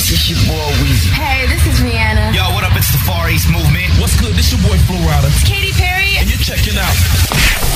This is your boy Weezy. Hey, this is Rihanna. Yo, what up? It's the Far East Movement. What's good? This your boy Flo Rida. It's Katy Perry. And you're checking out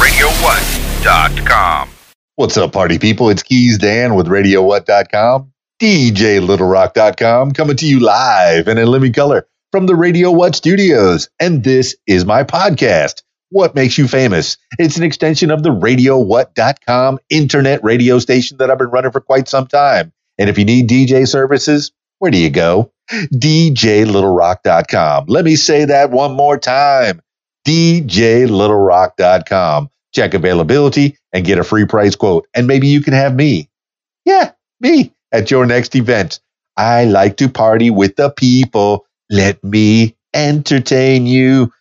RadioWhat.com. What's up, party people? It's Keys Dan with RadioWhat.com, DJLittleRock.com, coming to you live and in living color from the Radio What studios. And this is my podcast, What Makes You Famous. It's an extension of the RadioWhat.com internet radio station that I've been running for quite some time. And if you need DJ services, where do you go? DJLittleRock.com. Let me say that one more time. DJLittleRock.com. Check availability and get a free price quote. And maybe you can have me. Yeah, me at your next event. I like to party with the people. Let me entertain you.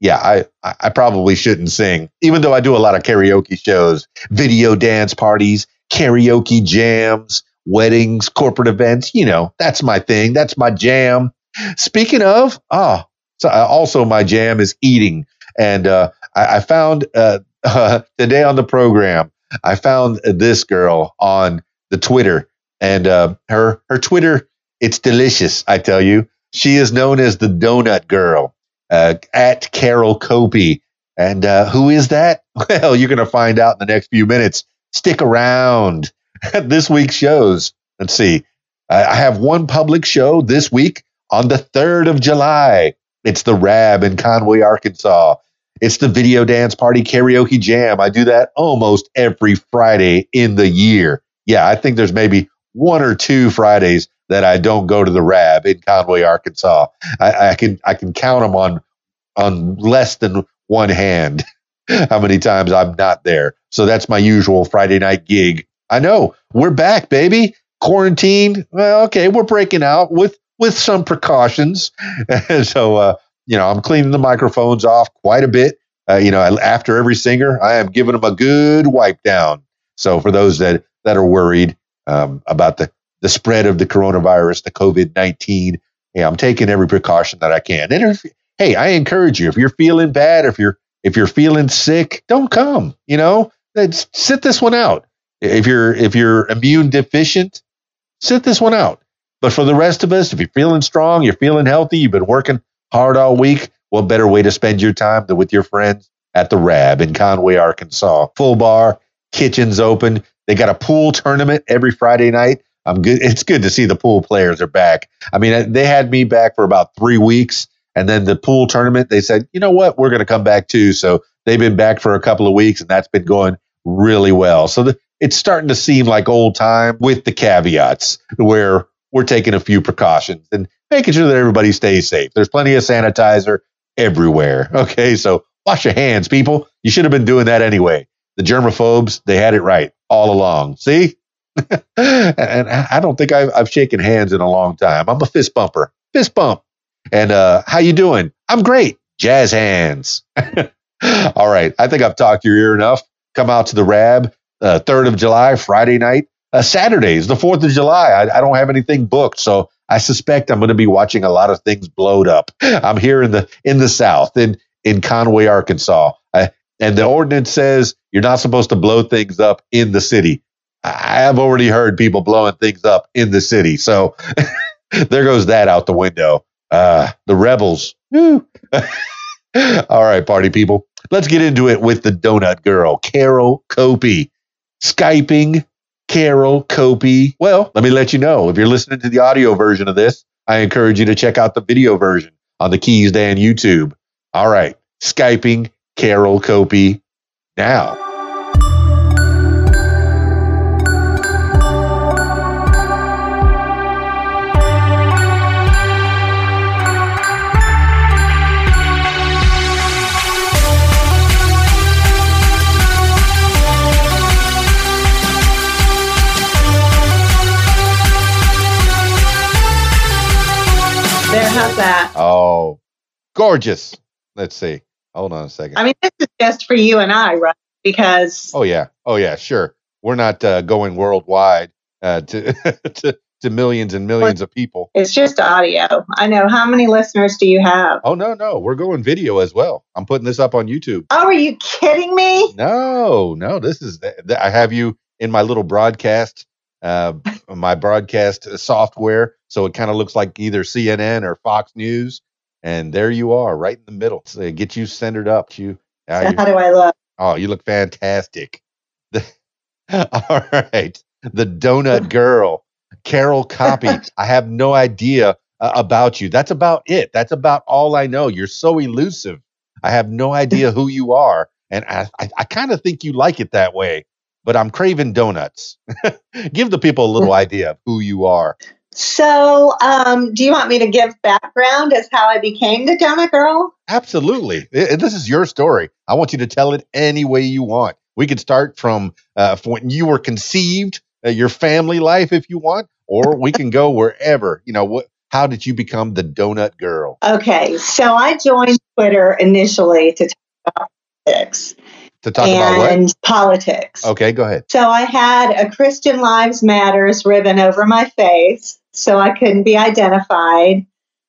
Yeah, I, I probably shouldn't sing, even though I do a lot of karaoke shows, video dance parties, karaoke jams, weddings, corporate events. You know, that's my thing. That's my jam. Speaking of, ah, so uh, also my jam is eating. And uh, I, I found uh, uh, today on the program, I found this girl on the Twitter, and uh, her her Twitter, it's delicious. I tell you, she is known as the Donut Girl uh, at Carol Coppie. And who is that? Well, you're going to find out in the next few minutes. Stick around. this week's shows. Let's see. I have one public show this week on the 3rd of July. It's the Rab in Conway, Arkansas. It's the Video Dance Party Karaoke Jam. I do that almost every Friday in the year. Yeah, I think there's maybe one or two Fridays that I don't go to the Rab in Conway, Arkansas. I, I can I can count them on on less than one hand how many times I'm not there. So that's my usual Friday night gig. I know we're back, baby. Quarantined. Well, okay, we're breaking out with with some precautions. so uh, you know, I'm cleaning the microphones off quite a bit. Uh, you know, after every singer, I am giving them a good wipe down. So for those that that are worried um, about the the spread of the coronavirus, the COVID nineteen, yeah, I'm taking every precaution that I can. And if, hey, I encourage you if you're feeling bad, if you're if you're feeling sick, don't come. You know, sit this one out. If you're if you're immune deficient, sit this one out. But for the rest of us, if you're feeling strong, you're feeling healthy, you've been working hard all week, what better way to spend your time than with your friends at the Rab in Conway, Arkansas? Full bar, kitchens open. They got a pool tournament every Friday night. I'm good. It's good to see the pool players are back. I mean, uh, they had me back for about three weeks, and then the pool tournament. They said, you know what, we're going to come back too. So they've been back for a couple of weeks, and that's been going really well. So the, it's starting to seem like old time with the caveats where we're taking a few precautions and making sure that everybody stays safe. There's plenty of sanitizer everywhere. Okay, so wash your hands, people. You should have been doing that anyway. The germaphobes, they had it right all along. See? and I don't think I've, I've, shaken hands in a long time. I'm a fist bumper, fist bump. And uh, how you doing? I'm great. Jazz hands. all right. I think I've talked your ear enough. Come out to the Rab, uh, 3rd of July, Friday night. Uh, Saturdays, the 4th of July. I, I don't have anything booked. So I suspect I'm going to be watching a lot of things blowed up. I'm here in the in the South, in in Conway, Arkansas, I, and the ordinance says you're not supposed to blow things up in the city. I have already heard people blowing things up in the city, so there goes that out the window. Uh, the rebels. All right, party people. Let's get into it with the donut girl, Carol Coppie, Skyping Carol Coppie. Well, let me let you know if you're listening to the audio version of this, I encourage you to check out the video version on the Keys Dan YouTube. All right, Skyping Carol Coppie now. How's that? Oh, gorgeous. Let's see. Hold on a second. I mean, this is just for you and I, right? Because. Oh, yeah. Oh, yeah, sure. We're not uh, going worldwide uh, to, to, to millions and millions of people. It's just audio. I know. How many listeners do you have? Oh, no, no. We're going video as well. I'm putting this up on YouTube. Oh, are you kidding me? No, no. This is, I have you in my little broadcast uh, my broadcast software, so it kind of looks like either CNN or Fox News. And there you are, right in the middle. So get you centered up. You, uh, how do I look? oh, you look fantastic. All right, the donut girl, Carol Coppie. I have no idea uh, about you. That's about it. That's about all I know. You're so elusive. I have no idea who you are, and I, I, I kind of think you like it that way. But I'm craving donuts. Give the people a little idea of who you are. So, um, do you want me to give background as how I became the donut girl? Absolutely. This is your story. I want you to tell it any way you want. We could start from, uh, from when you were conceived, uh, your family life, if you want, or we can go wherever. You know, what? How did you become the donut girl? Okay, so I joined Twitter initially to talk about politics To talk about what? and politics. Okay, go ahead. So I had a Christian Lives Matters ribbon over my face so I couldn't be identified.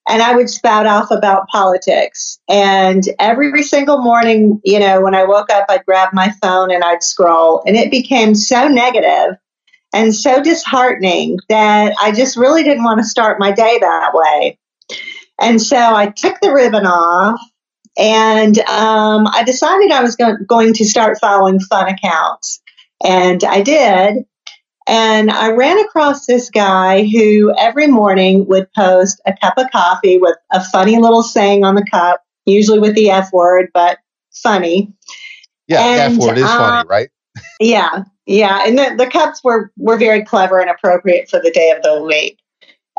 And I would spout off about politics. And every single morning, you know, when I woke up, I'd grab my phone and I'd scroll. And it became so negative and so disheartening that I just really didn't want to start my day that way. And so I took the ribbon off and um, I decided I was go- going to start following fun accounts. And I did. And I ran across this guy who every morning would post a cup of coffee with a funny little saying on the cup, usually with the F word, but funny. Yeah, And, F word is uh, funny, right? Yeah, yeah. And the, the cups were, were very clever and appropriate for the day of the week.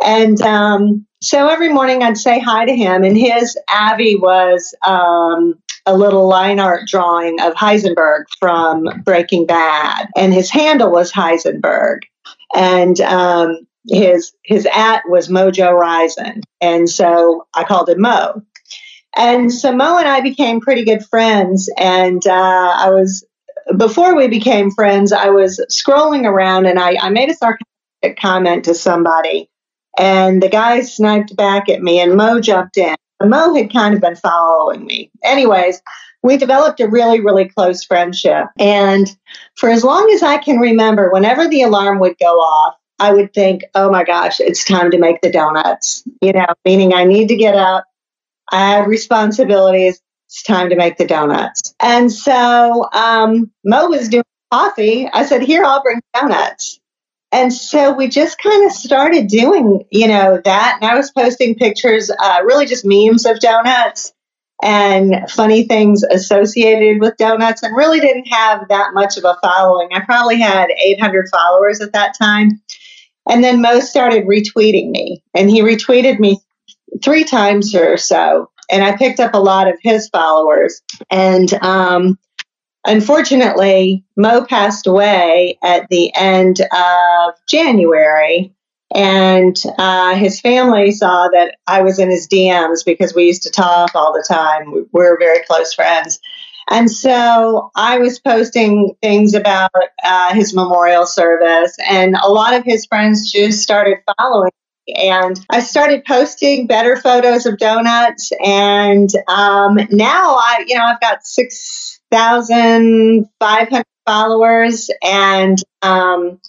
And um, so every morning I'd say hi to him, and his Avi was um, a little line art drawing of Heisenberg from Breaking Bad, and his handle was Heisenberg, and um, his his at was Mojo Rising, and so I called him Mo. And so Mo and I became pretty good friends, and uh, I was before we became friends, I was scrolling around and I, I made a sarcastic comment to somebody, and the guy sniped back at me, and Mo jumped in. Mo had kind of been following me. Anyways, we developed a really, really close friendship. And for as long as I can remember, whenever the alarm would go off, I would think, oh my gosh, it's time to make the donuts, you know, meaning I need to get up. I have responsibilities it's time to make the donuts. And so um, Mo was doing coffee. I said, Here, I'll bring donuts. And so we just kind of started doing, you know, that. And I was posting pictures, uh, really just memes of donuts and funny things associated with donuts, and really didn't have that much of a following. I probably had 800 followers at that time. And then Mo started retweeting me, and he retweeted me three times or so and I picked up a lot of his followers. And um, unfortunately, Mo passed away at the end of January. And uh, his family saw that I was in his DMs because we used to talk all the time. We were very close friends. And so I was posting things about uh, his memorial service, and a lot of his friends just started following and I started posting better photos of donuts. And um, now I, you know, I've got six thousand five hundred followers, and um,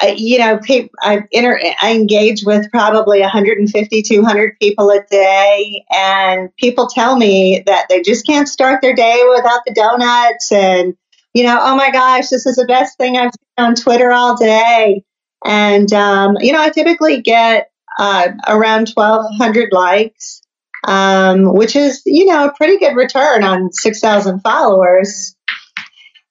I, you know, I inter- I engage with probably 150, 200 people a day, and people tell me that they just can't start their day without the donuts, and you know, oh my gosh, this is the best thing I've seen on Twitter all day. And, um, you know, I typically get uh, around 1,200 likes, um, which is, you know, a pretty good return on 6,000 followers.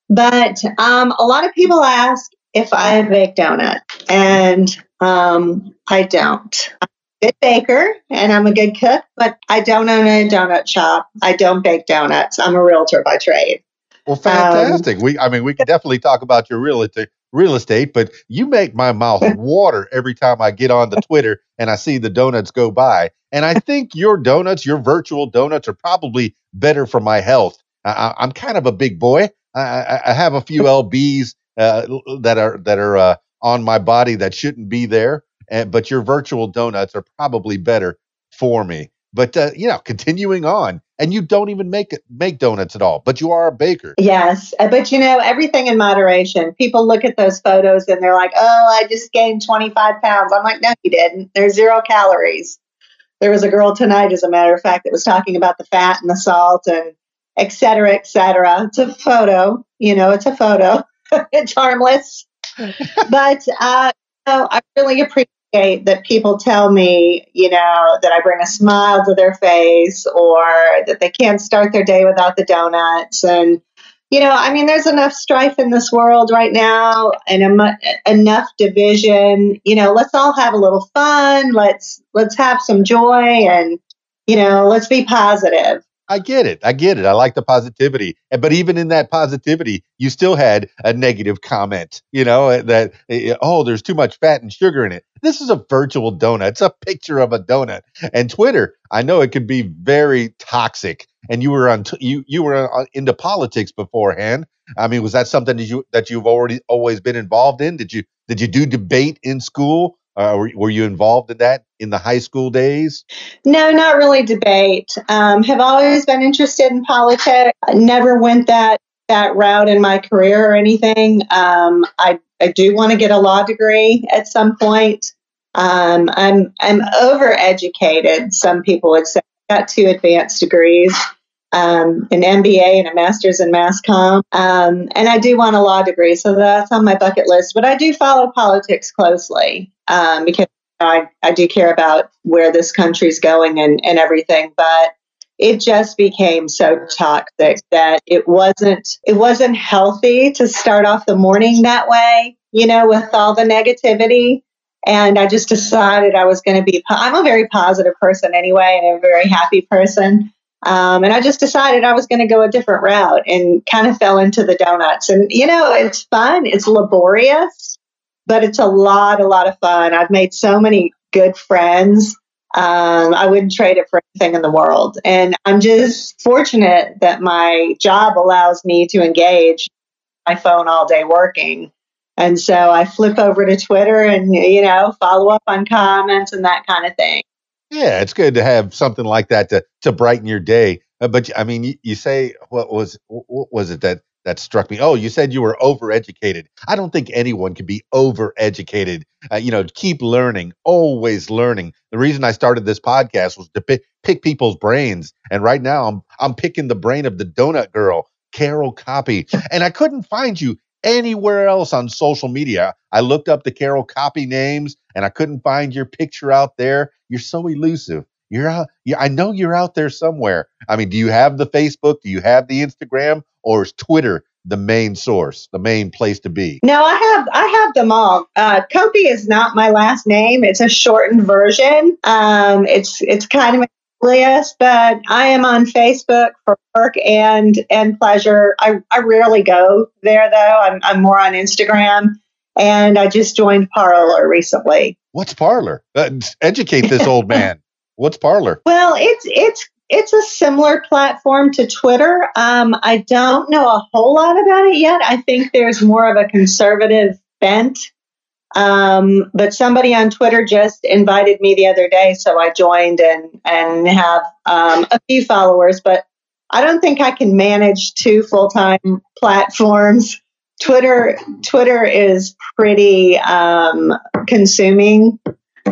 But um, a lot of people ask if I bake donuts, and um, I don't. I'm a good baker and I'm a good cook, but I don't own a donut shop. I don't bake donuts. I'm a realtor by trade. Well, fantastic. we, I mean, we can definitely talk about your real estate, real estate, but you make my mouth water every time I get on the Twitter and I see the donuts go by. And I think your donuts, your virtual donuts, are probably better for my health. I, I'm kind of a big boy. I, I, I have a few lbs uh, that are that are uh, on my body that shouldn't be there. And, but your virtual donuts are probably better for me. But uh, you know, continuing on, and you don't even make it make donuts at all, but you are a baker. Yes, uh, but you know everything in moderation. People look at those photos and they're like, "Oh, I just gained 25 pounds." I'm like, "No, you didn't. There's zero calories." There was a girl tonight, as a matter of fact, that was talking about the fat and the salt and et cetera, et cetera. It's a photo, you know, it's a photo. it's harmless, but uh, you know, I really appreciate that people tell me, you know, that I bring a smile to their face or that they can't start their day without the donuts. And, you know, I mean, there's enough strife in this world right now and enough division. You know, let's all have a little fun. Let's let's have some joy and, you know, let's be positive. I get it. I get it. I like the positivity. But even in that positivity, you still had a negative comment, you know, that, uh, oh, there's too much fat and sugar in it. This is a virtual donut. It's a picture of a donut. And Twitter, I know it can be very toxic. And you were on, t- you, you were uh, into politics beforehand. I mean, was that something that you, that you've already always been involved in? Did you, did you do debate in school? Uh, were, were you involved in that in the high school days? No, not really debate. Um, have always been interested in politics. I never went that that route in my career or anything. Um, I I do want to get a law degree at some point. Um, I'm I'm overeducated. Some people would say. I got two advanced degrees, um, an MBA and a master's in mass comm, um, and I do want a law degree. So that's on my bucket list. But I do follow politics closely um, because I, I do care about where this country's going and, and everything, but it just became so toxic that it wasn't it wasn't healthy to start off the morning that way, you know, with all the negativity. And I just decided I was going to be. I'm a very positive person anyway, and a very happy person. Um, and I just decided I was going to go a different route, and kind of fell into the donuts. And you know, it's fun. It's laborious, but it's a lot, a lot of fun. I've made so many good friends. Um, I wouldn't trade it for anything in the world. And I'm just fortunate that my job allows me to engage my phone all day working. And so I flip over to Twitter and, you know, follow up on comments and that kind of thing. Yeah, it's good to have something like that to to brighten your day. Uh, but I mean, you, you say what was what was it that that struck me? Oh, you said you were overeducated. I don't think anyone can be overeducated. Uh, you know, keep learning, always learning. The reason I started this podcast was to pick, pick people's brains, and right now I'm I'm picking the brain of the donut girl, Carol Coppie, and I couldn't find you anywhere else on social media. I looked up the Carol Coppie names and I couldn't find your picture out there. You're so elusive. You're out. Yeah, I know you're out there somewhere. I mean, do you have the Facebook? Do you have the Instagram? Or is Twitter the main source, the main place to be? No, I have I have them all. Uh, Coppie is not my last name. It's a shortened version. Um, it's it's kind of alias, but I am on Facebook for work and and pleasure. I, I rarely go there though. I'm I'm more on Instagram, and I just joined Parler recently. What's Parler? Uh, educate this old man. What's Parler? Well, it's it's it's a similar platform to Twitter. Um, I don't know a whole lot about it yet. I think there's more of a conservative bent. Um, but somebody on Twitter just invited me the other day, so I joined and and have um, a few followers. But I don't think I can manage two full time platforms. Twitter Twitter is pretty um, consuming,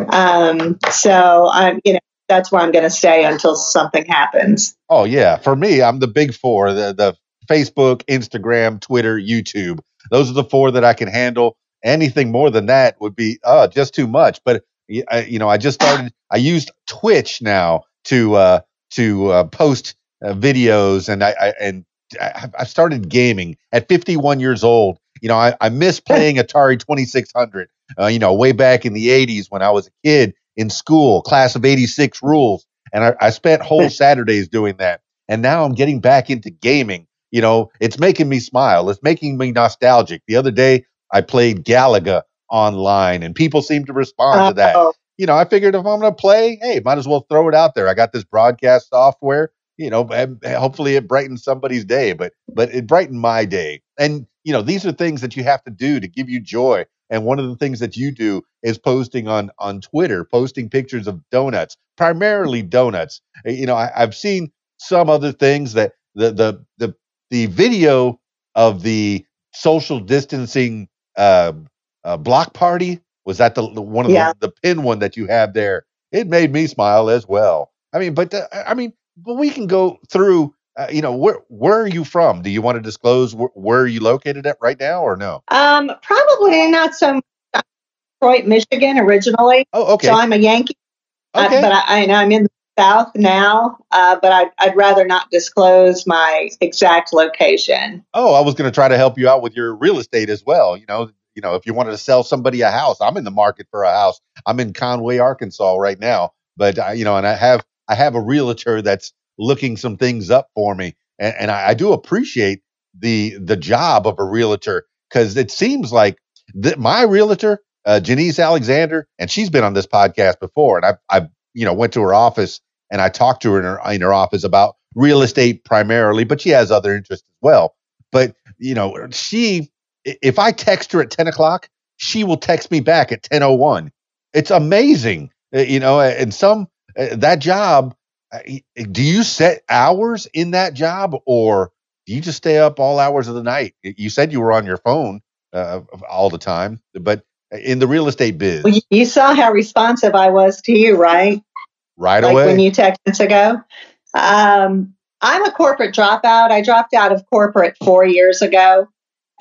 um, so I'm you know that's where I'm going to stay until something happens. Oh yeah, for me, I'm the big four: the the Facebook, Instagram, Twitter, YouTube. Those are the four that I can handle. Anything more than that would be uh, just too much. But I, you know, I just started. I used Twitch now to uh, to uh, post uh, videos, and I, I and I- I've started gaming at 51 years old. You know, I, I miss playing Atari 2600. Uh, you know, way back in the 80s when I was a kid in school, class of 86 rules. And I, I spent whole Saturdays doing that. And now I'm getting back into gaming. You know, it's making me smile. It's making me nostalgic. The other day, I played Galaga online and people seem to respond to that. You know, I figured if I'm going to play, hey, might as well throw it out there. I got this broadcast software. You know, hopefully it brightens somebody's day, but but it brightened my day. And you know, these are things that you have to do to give you joy. And one of the things that you do is posting on on Twitter, posting pictures of donuts, primarily donuts. Uh, You know, I, I've seen some other things that the the the the video of the social distancing uh, uh, block party was that the, the one of Yeah. the, the pin one that you have there. It made me smile as well. I mean, but uh, I mean, but we can go through. Uh, you know, where where are you from? Do you want to disclose wh- where are you located at right now, or no? Um, probably not so much Detroit, Michigan originally. Oh, okay, So I'm a Yankee, uh, but I, I, I'm in the South now. Uh, but I'd, I'd rather not disclose my exact location. Oh, I was going to try to help you out with your real estate as well. You know, you know, if you wanted to sell somebody a house, I'm in the market for a house. I'm in Conway, Arkansas right now, but uh, you know, and I have I have a realtor that's looking some things up for me, and, and I, I do appreciate the the job of a realtor because it seems like that my realtor, uh, Janice Alexander, and she's been on this podcast before, and I I you know went to her office and I talked to her in her in her office about real estate primarily, but she has other interests as well. But you know, she if I text her at ten o'clock, she will text me back at ten oh one. It's amazing, Uh, you know. And some uh, that job, do you set hours in that job, or do you just stay up all hours of the night? You said you were on your phone uh, all the time, but in the real estate biz, Well, you, saw how responsive I was to you, right? right like away. when you texted ago. Um, I'm a corporate dropout. I dropped out of corporate four years ago,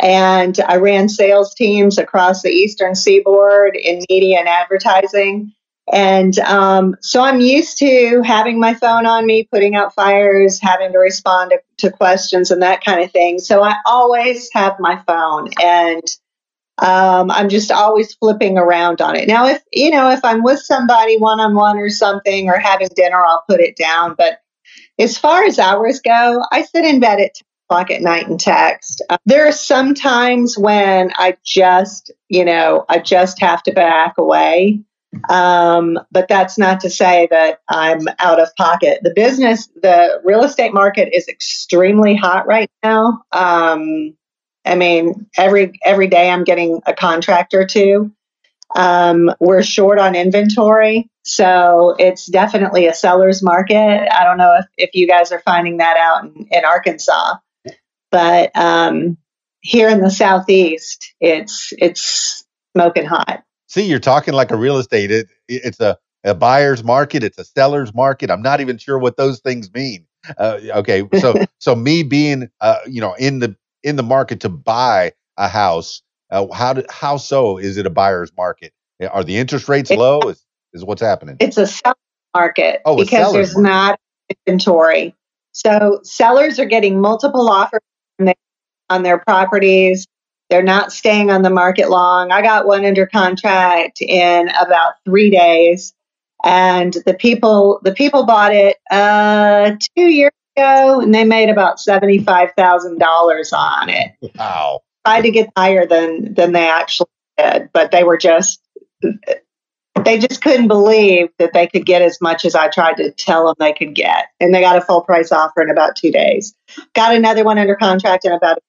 and I ran sales teams across the Eastern Seaboard in media and advertising. And um, so I'm used to having my phone on me, putting out fires, having to respond to, to questions and that kind of thing. So I always have my phone, and um, I'm just always flipping around on it. Now, if you know, if I'm with somebody one on one or something, or having dinner, I'll put it down. But as far as hours go, I sit in bed at 10 o'clock at night and text. Uh, there are some times when I just, you know, I just have to back away. Um, but that's not to say that I'm out of pocket. The business, the real estate market is extremely hot right now. Um, I mean, every every day I'm getting a contract or two. Um, we're short on inventory, so it's definitely a seller's market. I don't know if, if you guys are finding that out in, in Arkansas, but um, here in the southeast, it's it's smoking hot. See, you're talking like a real estate. It, it's a, a buyer's market. It's a seller's market. I'm not even sure what those things mean. Uh, okay, so so me being uh, you know in the in the market to buy a house, uh, how do, how so is it a buyer's market? Are the interest rates It- low? Is is what's happening? It's a seller's market Oh, because there's market. not inventory. So sellers are getting multiple offers on their properties. They're not staying on the market long. I got one under contract in about three days, and the people the people bought it uh, two years ago, and they made about seventy five thousand dollars on it. Wow. Tried to get higher than than they actually did, but they were just they just couldn't believe that they could get as much as I tried to tell them they could get. And they got a full price offer in about two days. Got another one under contract in about it's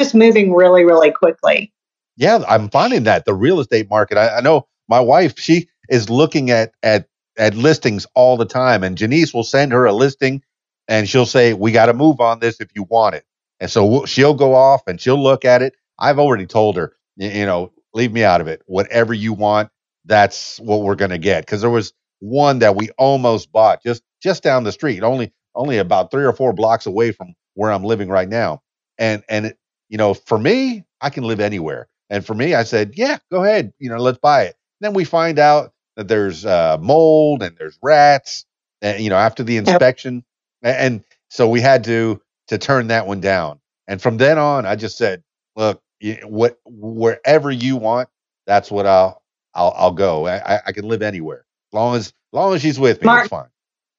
just moving really, really quickly. Yeah, I'm finding that the real estate market. I, I know my wife. She is looking at at at listings all the time, and Janice will send her a listing, and she'll say, "We got to move on this if you want it." And so we'll, she'll go off and she'll look at it. I've already told her, y- you know, leave me out of it. Whatever you want, that's what we're going to get. Because there was one that we almost bought just just down the street, only only about three or four blocks away from where I'm living right now. And and it, you know, for me, I can live anywhere. And for me, I said, yeah, go ahead, you know, let's buy it. Then we find out that there's uh, mold and there's rats, and you know, after the inspection, A- and so we had to to turn that one down. And from then on, I just said, look, what wherever you want, that's what I'll I'll, I'll go. I, I- I can live anywhere as long as as long as she's with me. Mark- It's fine.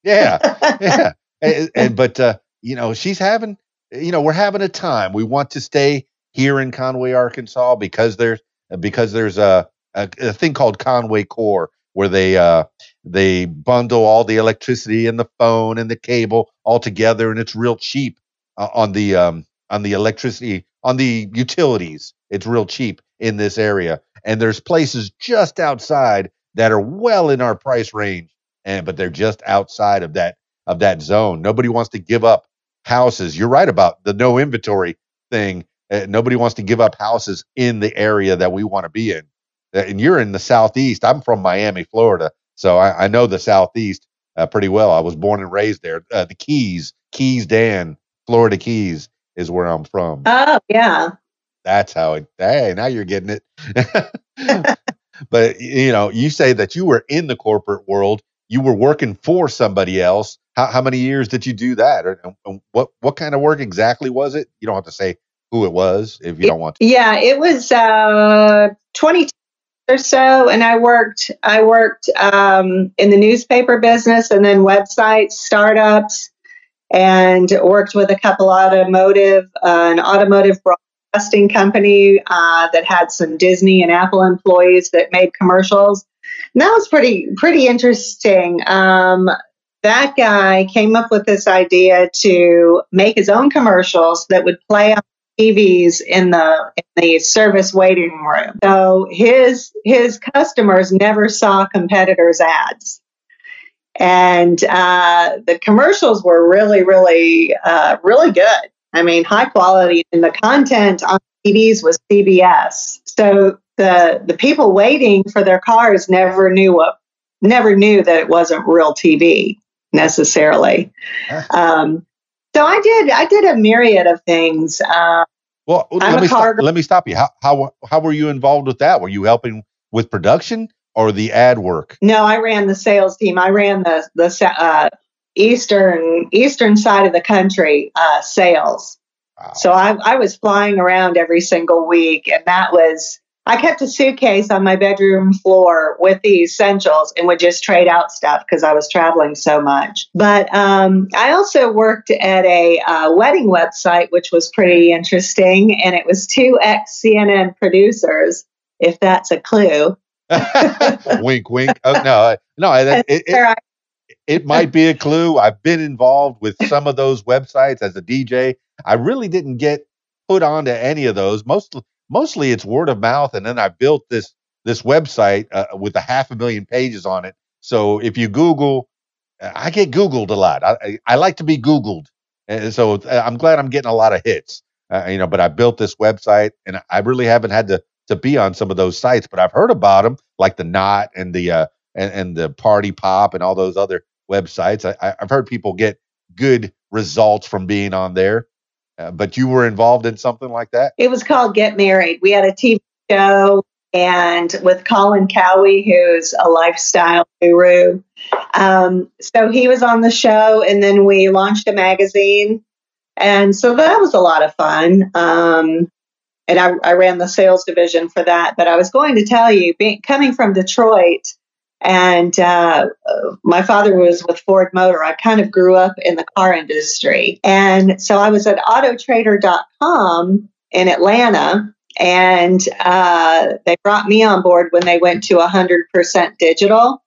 Yeah, yeah. And, and- but uh, you know, she's having, you know, we're having a time. We want to stay here in Conway, Arkansas, because there's because there's a a, a thing called Conway Corp where they uh they bundle all the electricity and the phone and the cable all together, and it's real cheap uh, on the um on the electricity on the utilities. It's real cheap in this area. And there's places just outside that are well in our price range, and but they're just outside of that of that zone. Nobody wants to give up houses. You're right about the no inventory thing. Uh, nobody wants to give up houses in the area that we want to be in. Uh, and you're in the southeast. I'm from Miami, Florida, so I, I know the southeast uh, pretty well. I was born and raised there. Uh, the Keys, Keys Dan, Florida Keys is where I'm from. Oh yeah. That's how it. Hey, now you're getting it. but you know, you say that you were in the corporate world. You were working for somebody else. How, how many years did you do that? Or, and what what kind of work exactly was it? You don't have to say who it was if you don't want to. Yeah, it was uh, 22 or so, and I worked. I worked um, in the newspaper business, and then websites, startups, and worked with a couple automotive, uh, an automotive broadcasting company uh, that had some Disney and Apple employees that made commercials. And that was pretty pretty interesting. Um, that guy came up with this idea to make his own commercials that would play on TVs in the in the service waiting room. So his his customers never saw competitors' ads, and uh, the commercials were really really uh, really good. I mean, high quality, and the content on TVs was CBS. So the the people waiting for their cars never knew what never knew that it wasn't real TV necessarily. Um, so I did I did a myriad of things. Uh, well, let me, stop, let me stop you. How, how how were you involved with that? Were you helping with production or the ad work? no, I ran the sales team. I ran the the uh, eastern eastern side of the country uh, sales. Wow. So I, I was flying around every single week, and that was I kept a suitcase on my bedroom floor with the essentials and would just trade out stuff because I was traveling so much. But um, I also worked at a uh, wedding website, which was pretty interesting, and it was two ex CNN producers, if that's a clue. wink, wink. Oh, no, no. It, it, Where I- it might be a clue. I've been involved with some of those websites as a DJ. I really didn't get put onto any of those. Most mostly it's word of mouth, and then I built this this website uh, with a half a million pages on it. So if you Google, I get Googled a lot. I, I, like to be Googled, and so uh, I'm glad I'm getting a lot of hits. Uh, you know, but I built this website, and I really haven't had to to be on some of those sites, but I've heard about them, like the Knot and the uh, and, and the Party Pop and all those other websites. I- I've heard people get good results from being on there. Uh, but you were involved in something like that? It was called Get Married. We had a TV show and with Colin Cowie, who's a lifestyle guru. Um, so he was on the show, and then we launched a magazine. And so that was a lot of fun. Um, and I, I ran the sales division for that. But I was going to tell you, being, coming from Detroit, and uh, my father was with Ford Motor. I kind of grew up in the car industry. And so I was at autotrader.com in Atlanta, and uh, they brought me on board when they went to 100% digital.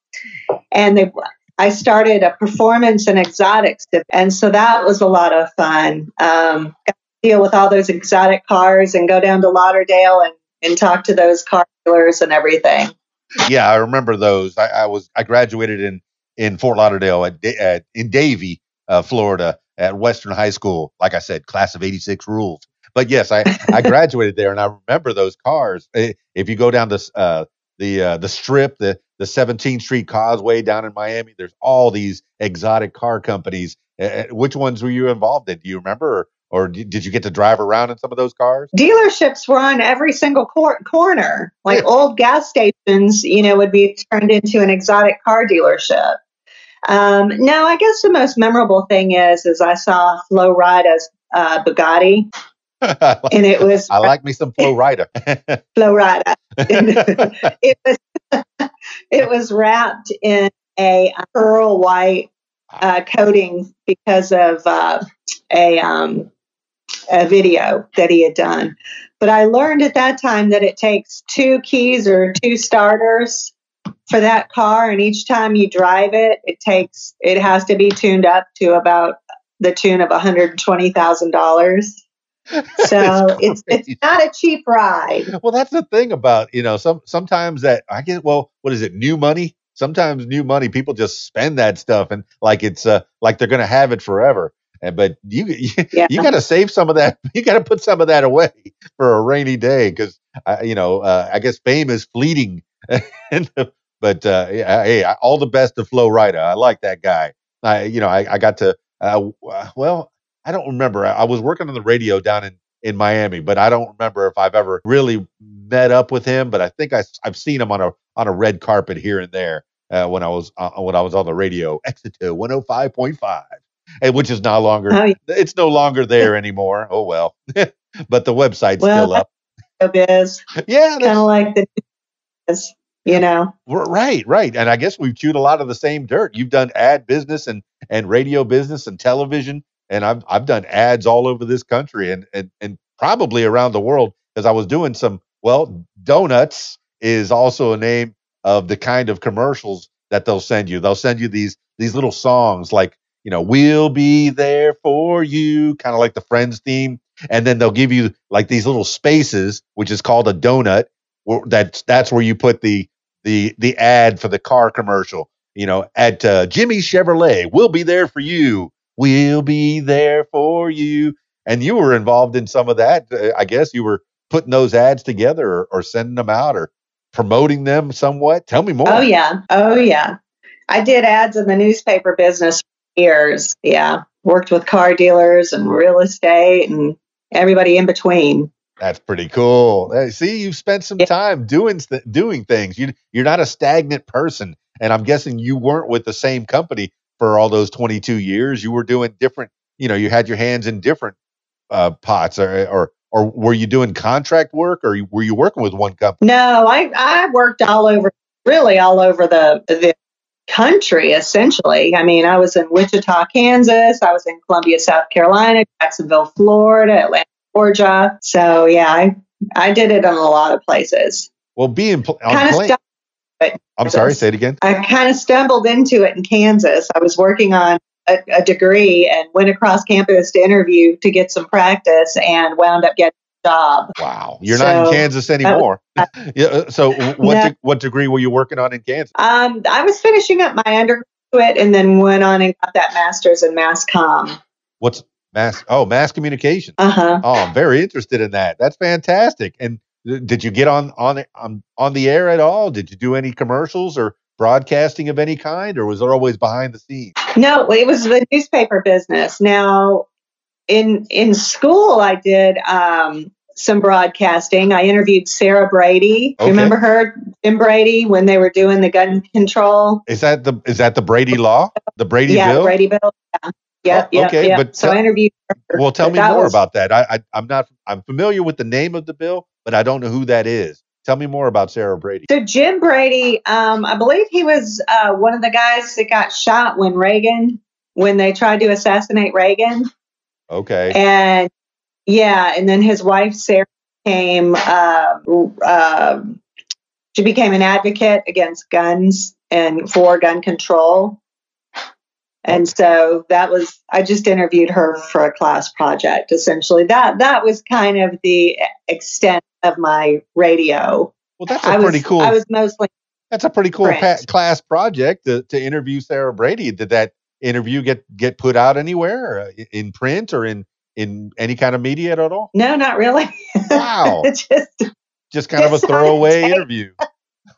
And they, I started a performance and exotics, and so that was a lot of fun. Um, deal with all those exotic cars and go down to Lauderdale and, and talk to those car dealers and everything. Yeah, I remember those. I, I was I graduated in in Fort Lauderdale at, at in Davie, uh, Florida, at Western High School. Like I said, class of '86 rules. But yes, I I graduated there, and I remember those cars. If you go down this uh, the uh, the strip, the the 17th Street Causeway down in Miami, there's all these exotic car companies. Uh, which ones were you involved in? Do you remember, or, did you get to drive around in some of those cars? dealerships were on every single cor- corner. Like Yeah. old gas stations, you know, would be turned into an exotic car dealership. Um, no, I guess the most memorable thing is, is I saw Flo Rida's uh, Bugatti, I and it was I like me some Flow Rider. Flo Rida. it was it was wrapped in a pearl white uh, coating because of uh, a um, a video that he had done. But I learned at that time that it takes two keys or two starters for that car, and each time you drive it, it takes it has to be tuned up to about the tune of one hundred twenty thousand dollars. So it's it's not a cheap ride. well, that's the thing about you know some sometimes that I get well, what is it? New money. Sometimes new money, people just spend that stuff and like it's uh like they're gonna have it forever but you yeah. you got to save some of that. You got to put some of that away for a rainy day because uh, you know uh, I guess fame is fleeting. but uh, hey, all the best to Flo Rida. I like that guy. I you know I, I got to uh, well I don't remember. I, I, was working on the radio down in in Miami, but I don't remember if I've ever really met up with him. But I think I, I've seen him on a on a red carpet here and there. Uh, when I was uh, when I was on the radio, Exeter 105.5 which is no longer Oh, yeah. it's no longer there anymore. Oh well, but the website's Well, still up. Biz, Yeah, kind of like the news, you know. right, right. And I guess we've chewed a lot of the same dirt. You've done ad business and and radio business and television, and I've I've done ads all over this country and and, and probably around the world because I was doing some. Well, donuts is also a name of the kind of commercials that they'll send you. They'll send you these these little songs like you know we'll be there for you, kind of like the Friends theme, and then they'll give you like these little spaces, which is called a donut. That's that's where you put the the the ad for the car commercial. You know, at uh, Jimmy Chevrolet, we'll be there for you. We'll be there for you. And you were involved in some of that. Uh, I guess you were putting those ads together or, or sending them out or promoting them somewhat. Tell me more. Oh yeah, oh yeah. I did ads in the newspaper business years. Yeah, worked with car dealers and real estate and everybody in between. That's pretty cool. Hey, see, you've spent some Yeah. time doing doing things. You you're not a stagnant person, and I'm guessing you weren't with the same company for all those 22 years. You were doing different. You know, you had your hands in different uh, pots, or, or or were you doing contract work, or were you working with one company? No, I I worked all over, really all over the the country essentially. I mean, I was in Wichita, Kansas. I was in Columbia, South Carolina, Jacksonville, Florida, Atlanta, Georgia. So yeah, I I did it in a lot of places. Well, being pl- on Kind of. I'm sorry. Say it again. I kind of stumbled into it in Kansas. I was working on a, a degree and went across campus to interview to get some practice and wound up getting job. Wow, you're not in Kansas anymore. yeah. uh, So, what No. de- what degree were you working on in Kansas? Um, I was finishing up my undergraduate and then went on and got that master's in mass comm. What's mass? Oh, mass communication. Uh huh. Oh, I'm very interested in that. That's fantastic. And did you get on on on on the air at all? Did you do any commercials or broadcasting of any kind, or was it always behind the scenes? No, it was the newspaper business. Now, in in school, I did um, some broadcasting. I interviewed Sarah Brady. Okay. Remember her, Jim Brady, when they were doing the gun control? Is that the is that the Brady Law, the Brady bill? yeah, Bill? Brady Bill. Yeah, yeah, Oh, okay, yeah. but so tell- I interviewed her. Well, tell me more was- about that. I, I I'm not I'm familiar with the name of the bill, but I don't know who that is. Tell me more about Sarah Brady. So Jim Brady, um, I believe he was uh, one of the guys that got shot when Reagan, when they tried to assassinate Reagan, Okay. and yeah, and then his wife Sarah came. Uh, um she became an advocate against guns and for gun control. And so that was I just interviewed her for a class project essentially. That that was kind of the extent of my radio. Well, that's a I was pretty cool. I was mostly That's a pretty cool pa- class project to, to interview Sarah Brady. Did that interview get get put out anywhere uh, in print or in in any kind of media at all? No, not really. Wow. just Just kind of a throwaway interview.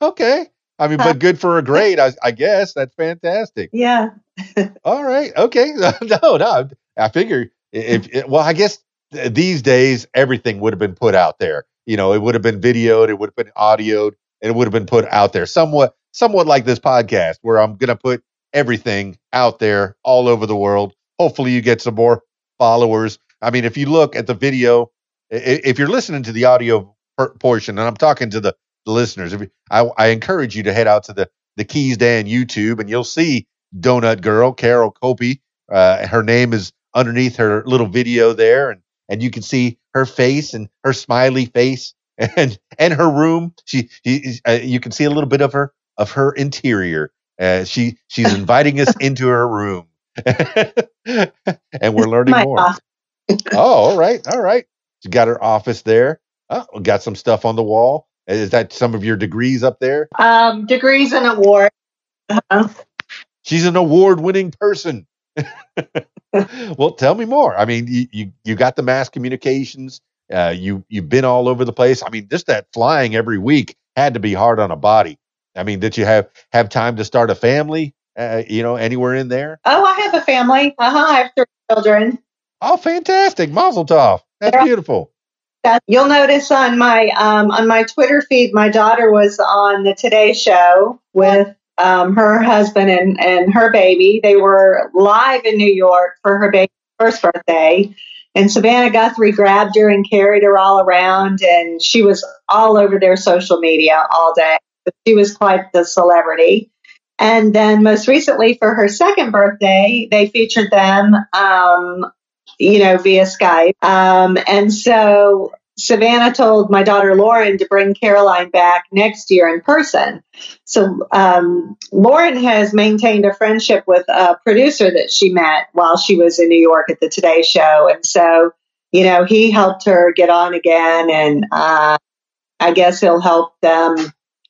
Okay. I mean, but good for a grade, I, I guess. That's fantastic. yeah. All right. Okay. no, no. I figure if, if well, I guess these days everything would have been put out there. You know, it would have been videoed, it would have been audioed, and it would have been put out there. Somewhat, somewhat like this podcast, where I'm going to put everything out there all over the world. Hopefully, you get some more followers. I mean, if you look at the video, if you're listening to the audio portion, and I'm talking to the, the listeners, if you, I, I encourage you to head out to the the Keys Dan YouTube, and you'll see Donut Girl, Carol Coppie. Uh, her name is underneath her little video there, and and you can see her face and her smiley face, and and her room. She, she uh, you can see a little bit of her of her interior. Uh, she she's inviting us into her room, and we're learning My more. Oh, all right, all right. She's got her office there. Oh, got some stuff on the wall. Is that some of your degrees up there? Um, degrees and awards. Uh, She's an award-winning person. well, tell me more. I mean, you you, you got the mass communications. Uh, you you've been all over the place. I mean, just that flying every week had to be hard on a body. I mean, did you have have time to start a family? Uh, you know, anywhere in there? oh, I have a family. Uh huh. I have three children. Oh, fantastic! Mazel tov. That's beautiful. That you'll notice on my um, on my Twitter feed, my daughter was on the Today Show with um, her husband and and her baby. They were live in New York for her baby's first birthday, and Savannah Guthrie grabbed her and carried her all around, and she was all over their social media all day. She was quite the celebrity. And then most recently for her second birthday, they featured them, um, you know, via Skype. Um, and so Savannah told my daughter Lauren to bring Caroline back next year in person. So um, Lauren has maintained a friendship with a producer that she met while she was in New York at the Today Show. And so, you know, he helped her get on again. And uh, I guess he'll help them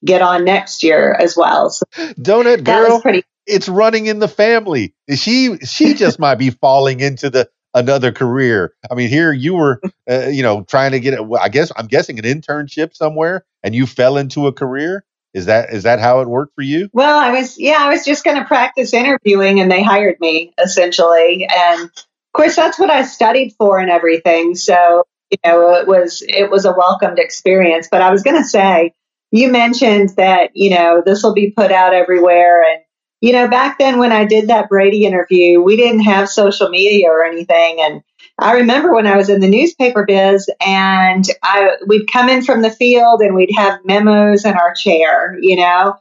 get on next year as well. So Donut girl, pretty it's running in the family. She she just might be falling into the another career. I mean, here you were, uh, you know, trying to get. well, I guess I'm guessing an internship somewhere, and you fell into a career. Is that is that how it worked for you? Well, I was yeah, I was just going to practice interviewing, and they hired me essentially. And of course, that's what I studied for and everything. So you know, it was it was a welcomed experience. But I was going to say, you mentioned that you know this will be put out everywhere, and you know, back then when I did that Brady interview, we didn't have social media or anything, and I remember when I was in the newspaper biz and I we'd come in from the field and we'd have memos in our chair, you know.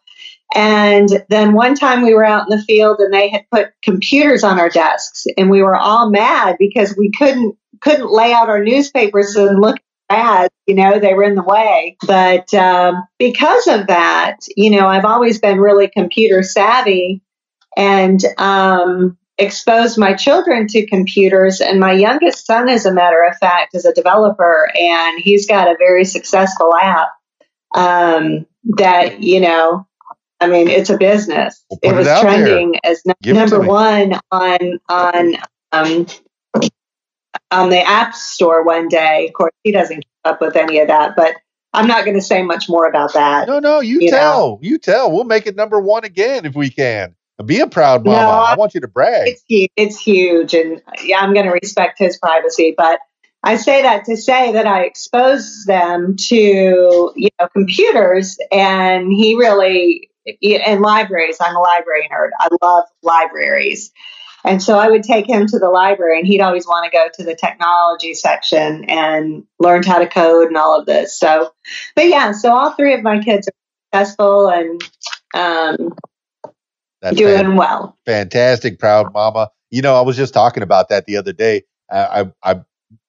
And then one time we were out in the field and they had put computers on our desks and we were all mad because we couldn't couldn't lay out our newspapers and look ads, you know, they were in the way. But um, because of that, you know, I've always been really computer savvy and um, exposed my children to computers. And my youngest son, as a matter of fact, is a developer and he's got a very successful app um, that, you know, I mean, it's a business. Well, it it was there. trending as it to number one on on um, on the App Store one day. Of course, he doesn't keep up with any of that, but I'm not going to say much more about that. No, no, you, You know. tell, you tell. We'll make it number one again if we can. Be a proud mama. No, I, I- want you to brag. It's huge. It's huge, and yeah, I'm going to respect his privacy. But I say that to say that I expose them to you know computers, and he really and libraries. I'm a library nerd. I love libraries. And so I would take him to the library, and he'd always want to go to the technology section and learned how to code and all of this. So, but yeah, so all three of my kids are successful and um, That's doing fan- well. fantastic, proud mama. You know, I was just talking about that the other day. I I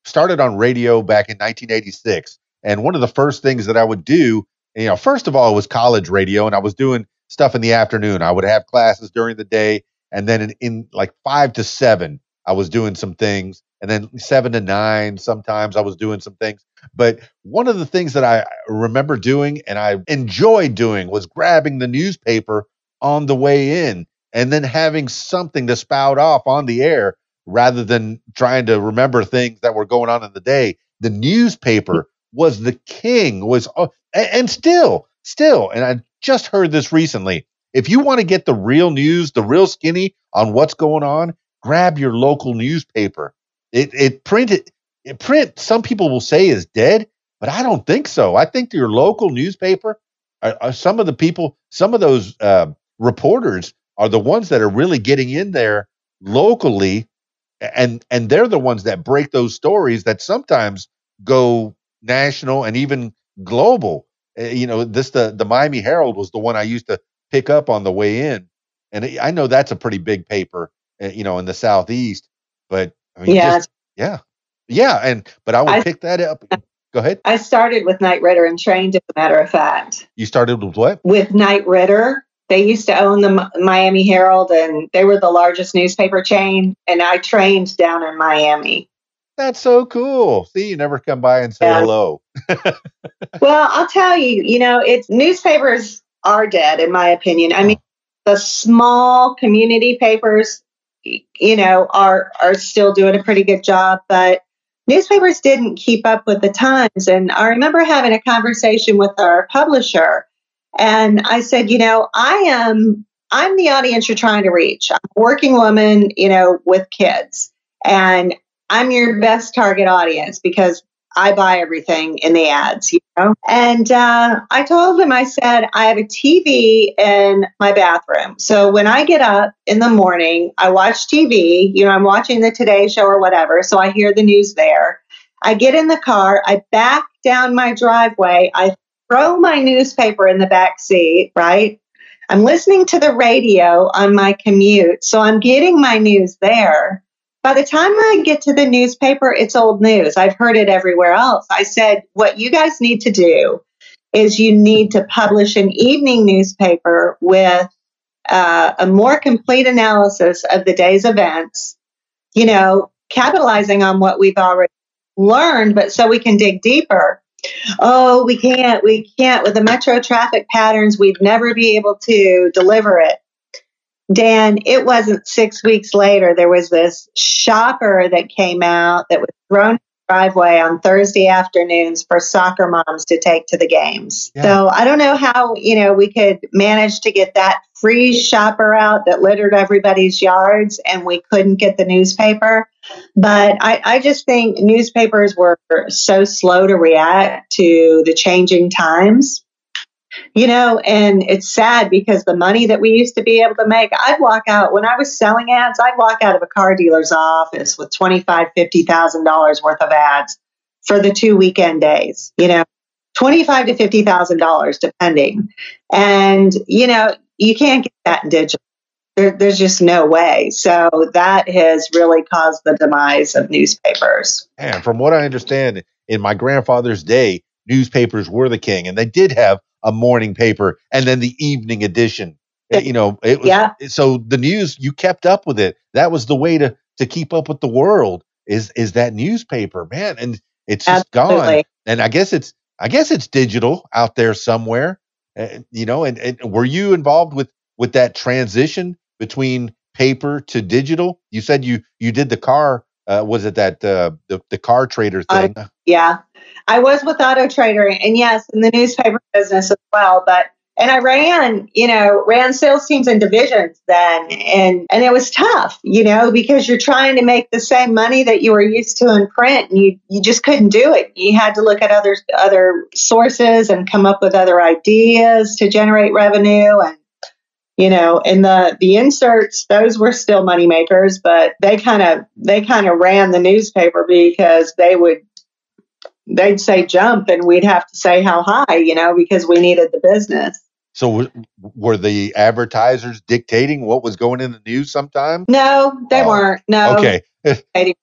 started on radio back in 1986, and one of the first things that I would do, you know, first of all, it was college radio, and I was doing stuff in the afternoon. I would have classes during the day, and then in, in like five to seven, I was doing some things, and then seven to nine, sometimes I was doing some things. But one of the things that I remember doing and I enjoyed doing was grabbing the newspaper on the way in and then having something to spout off on the air rather than trying to remember things that were going on in the day. The newspaper was the king, was uh, a- and still, still, and I just heard this recently. If you want to get the real news, the real skinny on what's going on, grab your local newspaper. It it printed it print. Some people will say is dead, but I don't think so. I think your local newspaper are, are some of the people, some of those uh, reporters are the ones that are really getting in there locally, and and they're the ones that break those stories that sometimes go national and even global. Uh, you know, this the the Miami Herald was the one I used to pick up on the way in, and I know that's a pretty big paper, uh, you know, in the southeast. But I mean, Yeah, just- yeah, yeah, and but I would I- pick that up. Go ahead. I started with Knight Ridder and trained, as a matter of fact. You started with what? With Knight Ridder, they used to own the Miami Herald, and they were the largest newspaper chain. And I trained down in Miami. That's so cool. See, you never come by and say Yeah. hello. Well, I'll tell you, you know, it's newspapers are dead, in my opinion. I mean, the small community papers, you know, are are still doing a pretty good job, but newspapers didn't keep up with the times. And I remember having a conversation with our publisher, and I said, you know, I am I'm the audience you're trying to reach. I'm a working woman, you know, with kids, and I'm your best target audience because I buy everything in the ads, you know? And uh, I told him, I said, I have a TV in my bathroom. So when I get up in the morning, I watch TV, you know, I'm watching the Today Show or whatever. So I hear the news there. I get in the car, I back down my driveway, I throw my newspaper in the back seat, right? I'm listening to the radio on my commute. So I'm getting my news there. By the time I get to the newspaper, it's old news. I've heard it everywhere else. I said, what you guys need to do is you need to publish an evening newspaper with uh, a more complete analysis of the day's events, you know, capitalizing on what we've already learned, but so we can dig deeper. Oh, we can't, we can't. With the metro traffic patterns, we'd never be able to deliver it. Dan, it wasn't six weeks later. There was this shopper that came out that was thrown in the driveway on Thursday afternoons for soccer moms to take to the games. Yeah. So I don't know how, you know, we could manage to get that free shopper out that littered everybody's yards and we couldn't get the newspaper. But I, I just think newspapers were so slow to react to the changing times you know and it's sad because the money that we used to be able to make i'd walk out when i was selling ads i'd walk out of a car dealer's office with twenty five fifty thousand dollars worth of ads for the two weekend days you know twenty five to fifty thousand dollars depending. And you know you can't get that in digital. There, there's just no way. So that has really caused the demise of newspapers. And from what I understand, in my grandfather's day, newspapers were the king, and they did have a morning paper and then the evening edition. Uh, You know, it was Yeah. so the news you kept up with it. That was the way to to keep up with the world. Is is that newspaper, man? And it's just gone. And I guess it's I guess it's digital out there somewhere. Uh, you know, and, and were you involved with with that transition between paper to digital? You said you you did the car. Uh, was it that uh, the the car trader thing? Yeah. I was with Auto Trader and yes, in the newspaper business as well. But and I ran, you know, ran sales teams and divisions then and and it was tough, you know, because you're trying to make the same money that you were used to in print and you you just couldn't do it. You had to look at other other sources and come up with other ideas to generate revenue and you know and the the inserts those were still money makers but they kind of they kind of ran the newspaper because they would they'd say jump and we'd have to say how high you know because we needed the business. So w- were the advertisers dictating what was going in the news sometimes? no they Oh, weren't. No. Okay. it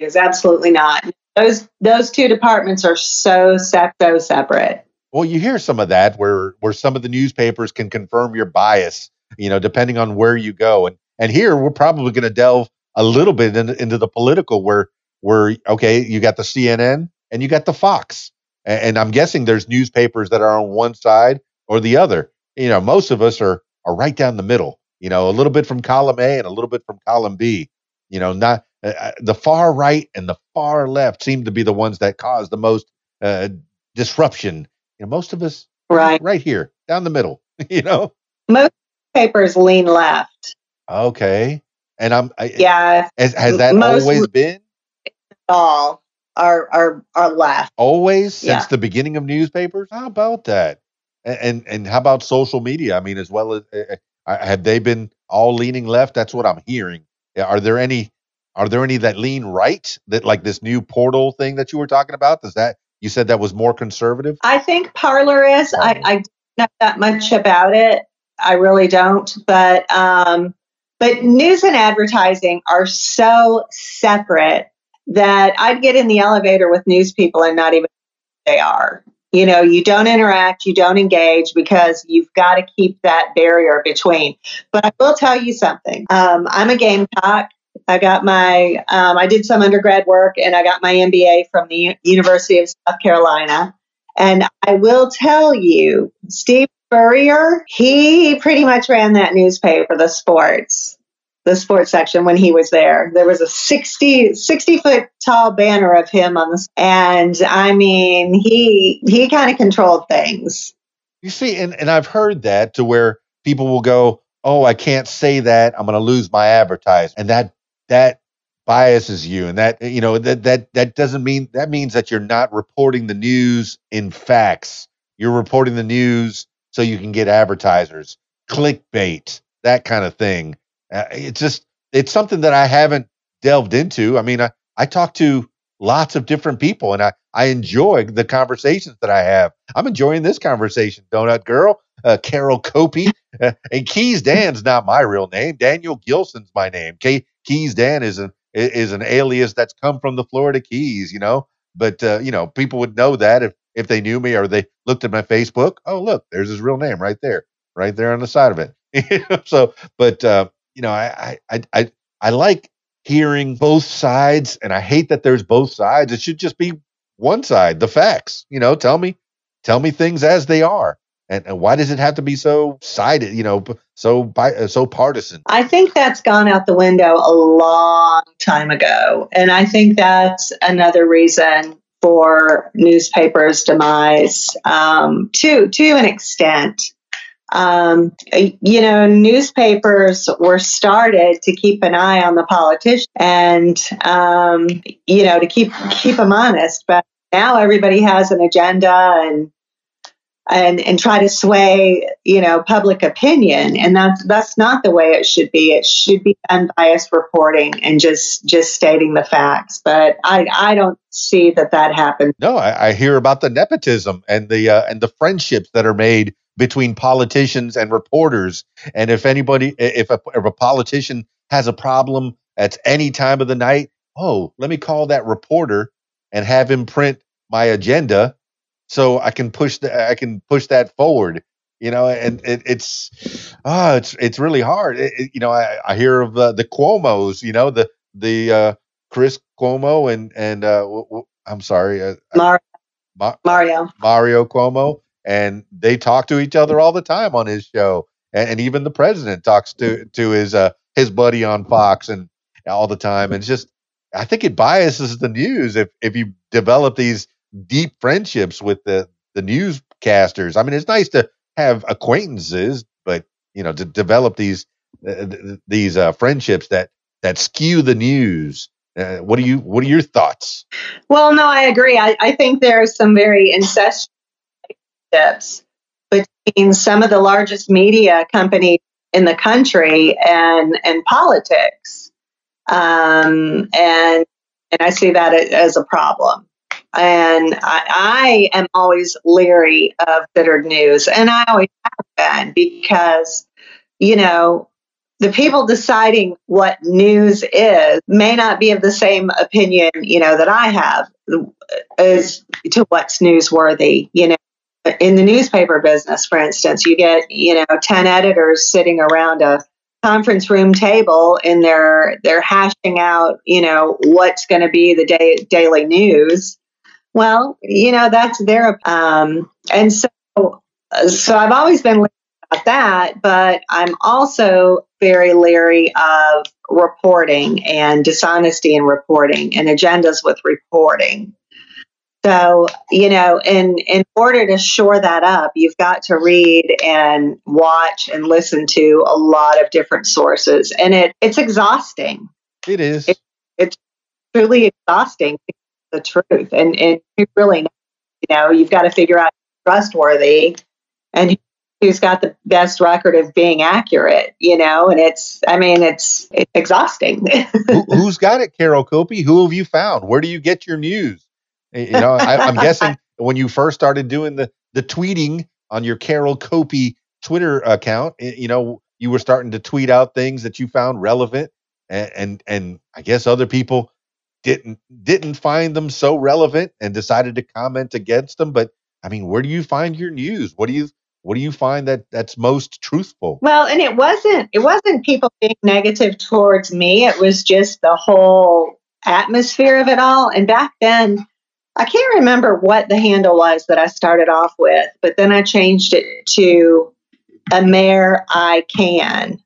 is absolutely not. Those those two departments are so so separate Well, you hear some of that where where some of the newspapers can confirm your bias, you know, depending on where you go. And and here we're probably going to delve a little bit into, into the political where where okay, you got the CNN and you got the Fox. And, and I'm guessing there's newspapers that are on one side or the other. You know, most of us are are right down the middle. You know, a little bit from column A and a little bit from column B. You know, not uh, uh, the far right and the far left seem to be the ones that cause the most uh, disruption. You know, most of us right right here down the middle. You know, most papers lean left okay. And I'm I, yeah Has, has that Most- always been all are are are left always since Yeah. the beginning of newspapers? How about that? And and, and how about social media? I mean, as well as uh, have they been all leaning left? That's what I'm hearing. Are there any? Are there any that lean right? That like this new portal thing that you were talking about? Does that you said that was more conservative? I think Parler is. I, I don't know that much about it. I really don't. But um, but news and advertising are so separate that I'd get in the elevator with news people and not even they are. You know, you don't interact, you don't engage because you've got to keep that barrier between. But I will tell you something. Um, I'm a Gamecock I got my, um, I did some undergrad work and I got my MBA from the University of South Carolina. And I will tell you, Steve Spurrier, he pretty much ran that newspaper, the sports, the sports section when he was there. There was a 60, 60 foot tall banner of him on the, and I mean, he, he kind of controlled things. You see, and, and I've heard that to where people will go, Oh, I can't say that. I'm gonna lose my advertisement. And that that biases you. And that you know, that that that doesn't mean that means that you're not reporting the news in facts. You're reporting the news so you can get advertisers, clickbait, that kind of thing. Uh, it's just it's something that I haven't delved into. I mean, I, I talk to lots of different people and I, I enjoy the conversations that I have. I'm enjoying this conversation, Donut Girl, uh, Carol Coppie, uh, and Keys Dan's not my real name. Daniel Gilson's my name. K- Keys Dan is an is an alias that's come from the Florida Keys, you know. But uh, you know, people would know that if if they knew me or they looked at my Facebook. Oh, look, there's his real name right there, right there on the side of it. so, but uh, you know, I, I I I like hearing both sides, and I hate that there's both sides. It should just be one side, the facts. You know, tell me tell me things as they are. And, and why does it have to be so sided? You know, so uh, so partisan. I think that's gone out the window a long time ago, and I think that's another reason for newspapers' demise um, to to an extent. Um, you know, newspapers were started to keep an eye on the politician and um, you know to keep keep them honest. But now everybody has an agenda and and and try to sway you know public opinion. And that's that's not the way it should be. It should be unbiased reporting and just just stating the facts. But i i don't see that that happens. No i, I hear about the nepotism and the uh, and the friendships that are made between politicians and reporters. And if anybody if a, if a politician has a problem at any time of the night oh let me call that reporter and have him print my agenda so I can push the I can push that forward. You know, and it, it's ah, it's it's really hard. It, it, you know, I, I hear of uh, the Cuomo's. You know, the the uh, Chris Cuomo and and uh, w- w- I'm sorry, uh, Mar- Ma- mario Mario Cuomo, and they talk to each other all the time on his show, and, and even the president talks to to his uh, his buddy on Fox and all the time. And it's just, I think it biases the news if if you develop these deep friendships with the the newscasters. I mean, it's nice to have acquaintances, but you know, to develop these uh, these uh, friendships that that skew the news. Uh, what do you What are your thoughts? Well, no, I agree. I, I think there's some very incestuous between some of the largest media companies in the country and and politics, um, and and I see that as a problem. And I, I am always leery of bitter news, and I always have been because, you know, the people deciding what news is may not be of the same opinion, you know, that I have uh, as to what's newsworthy. You know, in the newspaper business, for instance, you get, you know, 10 editors sitting around a conference room table and they're they're hashing out, you know, what's going to be the day, daily news. Well, you know, that's their, um, and so, so I've always been leery about that, but I'm also very leery of reporting and dishonesty in reporting and agendas with reporting. So, you know, in, in order to shore that up, you've got to read and watch and listen to a lot of different sources. And it, it's exhausting. It is. It, it's truly exhausting the truth. And, and you really, know, you know, you've got to figure out trustworthy and who's got the best record of being accurate, you know, and it's, I mean, it's, it's exhausting. Who, has got it, Carol Coppie? Who have you found? Where do you get your news? You know, I, am guessing when you first started doing the, the tweeting on your Carol Coppie Twitter account, you know, you were starting to tweet out things that you found relevant and, and, and I guess other people didn't didn't find them so relevant and decided to comment against them. But I mean, where do you find your news? What do you what do you find that that's most truthful? Well, and it wasn't it wasn't people being negative towards me. It was just the whole atmosphere of it all. And back then, I can't remember what the handle was that I started off with, but then I changed it to a mayor I can.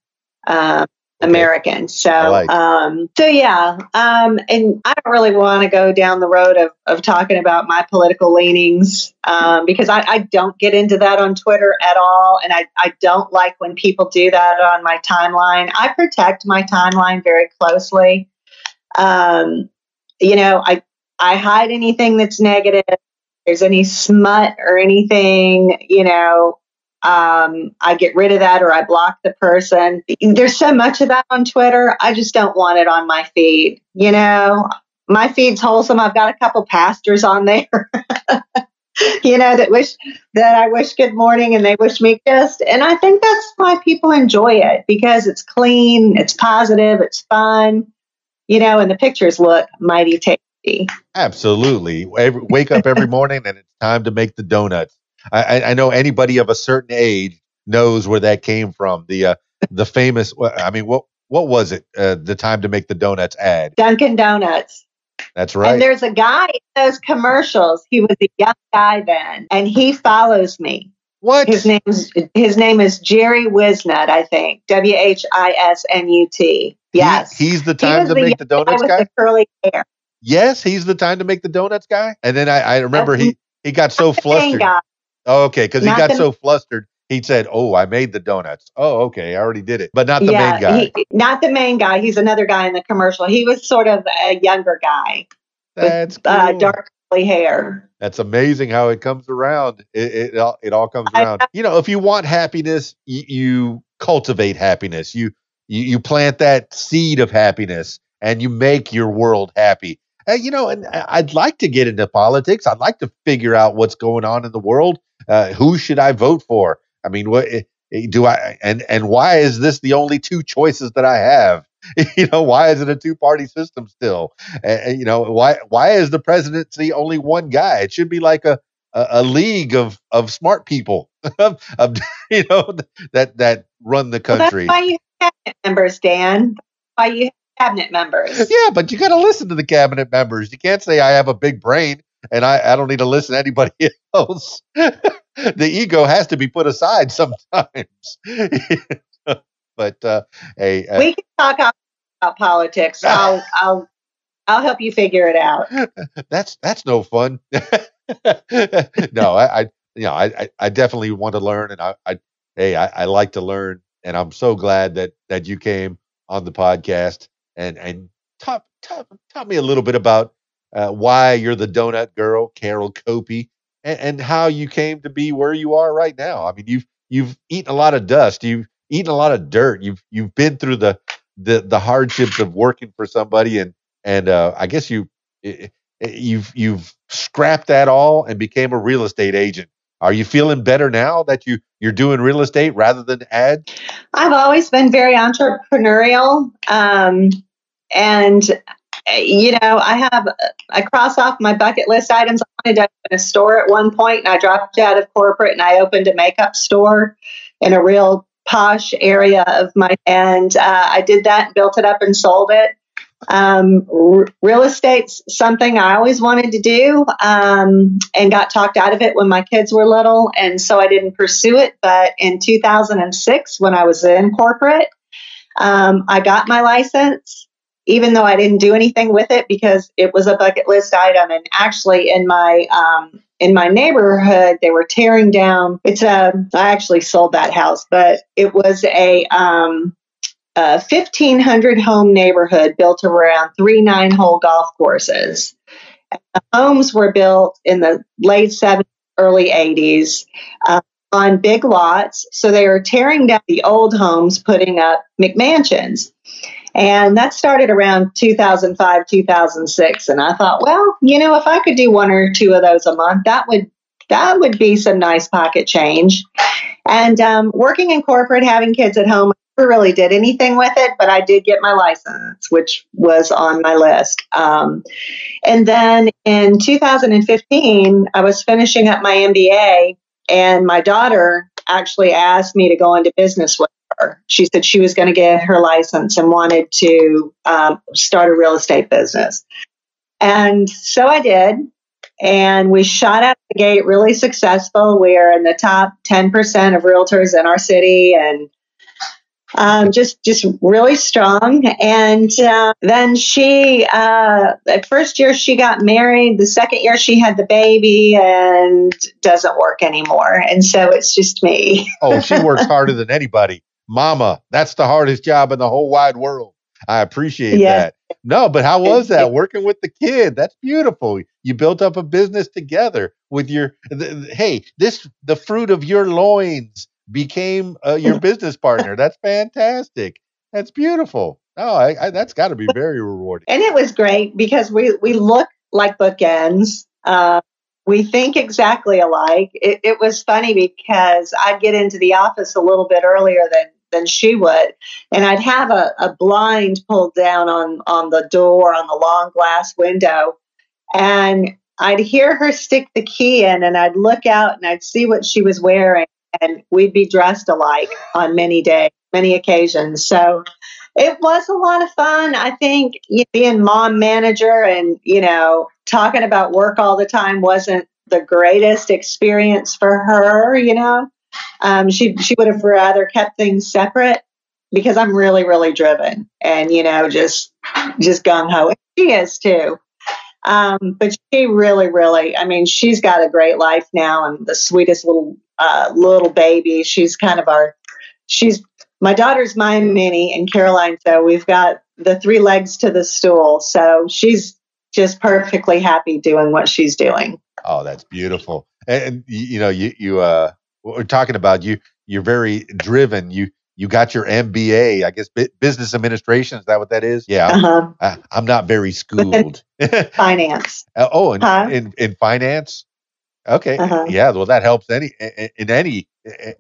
Um. American. So, like. um, so yeah. Um, and I don't really want to go down the road of, of talking about my political leanings um, because I, I don't get into that on Twitter at all. And I, I don't like when people do that on my timeline. I protect my timeline very closely. Um, you know, I, I hide anything that's negative. If there's any smut or anything, you know, um, I get rid of that or I block the person. There's so much of that on Twitter. I just don't want it on my feed. You know, my feed's wholesome. I've got a couple pastors on there. you know that wish that I wish good morning and they wish me just and I think that's why people enjoy it because it's clean, it's positive, it's fun, you know, and the pictures look mighty tasty. Absolutely. Every, wake up every morning and it's time to make the donuts. I, I, know anybody of a certain age knows where that came from. The uh, the famous. I mean, what what was it? Uh, the time to make the donuts ad. Dunkin' Donuts. That's right. And there's a guy in those commercials. He was a young guy then, and he follows me. what? His name's his name is Jerry Wisnut, I think. W H I S N U T. Yes. He- he's the time was to the make the donuts guy. the curly hair. Yes, he's the time to make the donuts guy. And then I, I remember he he got so flustered. guy. Oh, okay, because he got the- so flustered. He said, "Oh, I made the donuts." Oh, okay, I already did it, but not the yeah, main guy. He, not the main guy. He's another guy in the commercial. He was sort of a younger guy, That's cool. uh, dark curly hair. That's amazing how it comes around. It it, all, it all comes I- around. You know, if you want happiness, you, you cultivate happiness. You, you you plant that seed of happiness, and you make your world happy. Uh, you know, and I'd like to get into politics. I'd like to figure out what's going on in the world. Uh, who should I vote for? I mean, what eh, eh, do I and and why is this the only two choices that I have? you know, why is it a two party system still? And, you know, why why is the presidency only one guy? It should be like a a, a league of of smart people, of, of you know that that run the Well, that's country. why you have cabinet members, Dan. That's why you have cabinet members. yeah, but you got to listen to the cabinet members. You can't say I have a big brain and I, I don't need to listen to anybody else. the ego has to be put aside sometimes. but uh, hey, uh, We can talk about politics. I'll I'll I'll help you figure it out. that's that's no fun. no, I, I you know I, I I definitely want to learn, and I, I hey I, I like to learn, and I'm so glad that that you came on the podcast and and taught taught, taught me a little bit about uh, why you're the donut girl, Carol Coppie, and, and how you came to be where you are right now. I mean, you've you've eaten a lot of dust, you've eaten a lot of dirt, you've you've been through the the the hardships of working for somebody, and and uh, I guess you you've you've scrapped that all and became a real estate agent. Are you feeling better now that you you're doing real estate rather than ads? I've always been very entrepreneurial. Um, and, you know, I have, I cross off my bucket list items. I wanted to open a store at one point and I dropped out of corporate and I opened a makeup store in a real posh area of my, and uh, I did that, built it up and sold it. Um, r- real estate's something I always wanted to do um, and got talked out of it when my kids were little. And so I didn't pursue it. But in 2006, when I was in corporate, um, I got my license, even though I didn't do anything with it because it was a bucket list item. And actually, in my um, in my neighborhood, they were tearing down. It's a. I actually sold that house, but it was a. Um, a 1500 home neighborhood built around three nine hole golf courses. The homes were built in the late 70s, early 80s uh, on big lots. So they were tearing down the old homes, putting up McMansions. And that started around 2005, 2006. And I thought, well, you know, if I could do one or two of those a month, that would that would be some nice pocket change. And um, working in corporate, having kids at home, I never really did anything with it, but I did get my license, which was on my list. Um, and then in 2015, I was finishing up my MBA, and my daughter actually asked me to go into business with her. She said she was going to get her license and wanted to um, start a real estate business. And so I did. And we shot out the gate really successful. We are in the top 10% of realtors in our city and um, just just really strong. And uh, then she, uh, at first year she got married. The second year she had the baby and doesn't work anymore. And so it's just me. Oh, she works harder than anybody. Mama, that's the hardest job in the whole wide world. I appreciate Yes. that. No, but how was that working with the kid? That's beautiful. You built up a business together with your. th- th- hey, this the fruit of your loins became uh, your business partner. That's fantastic. That's beautiful. Oh, I, I, that's got to be very rewarding. and it was great because we we look like bookends. Uh, we think exactly alike. It, it was funny because I'd get into the office a little bit earlier than than she would, and I'd have a, a blind pulled down on on the door on the long glass window, and I'd hear her stick the key in, and I'd look out and I'd see what she was wearing, and we'd be dressed alike on many days, many occasions. So it was a lot of fun. I think you know, being mom manager and, you know, talking about work all the time wasn't the greatest experience for her, you know. Um, she she would have rather kept things separate because I'm really, really driven and, you know, just just gung ho. She is too. Um, but she really, really, I mean, she's got a great life now and the sweetest little uh, little baby. She's kind of our she's my daughter's my mini and Caroline, so we've got the three legs to the stool. So she's just perfectly happy doing what she's doing. Oh, that's beautiful. And, and you, you know, you you uh, what we're talking about you. You're very driven. You you got your MBA, I guess, business administration. Is that what that is? Yeah, I'm, Uh-huh. I, I'm not very schooled. Finance. Uh, oh, in, Huh? in in finance. Okay, Uh-huh. yeah. Well, that helps any in in any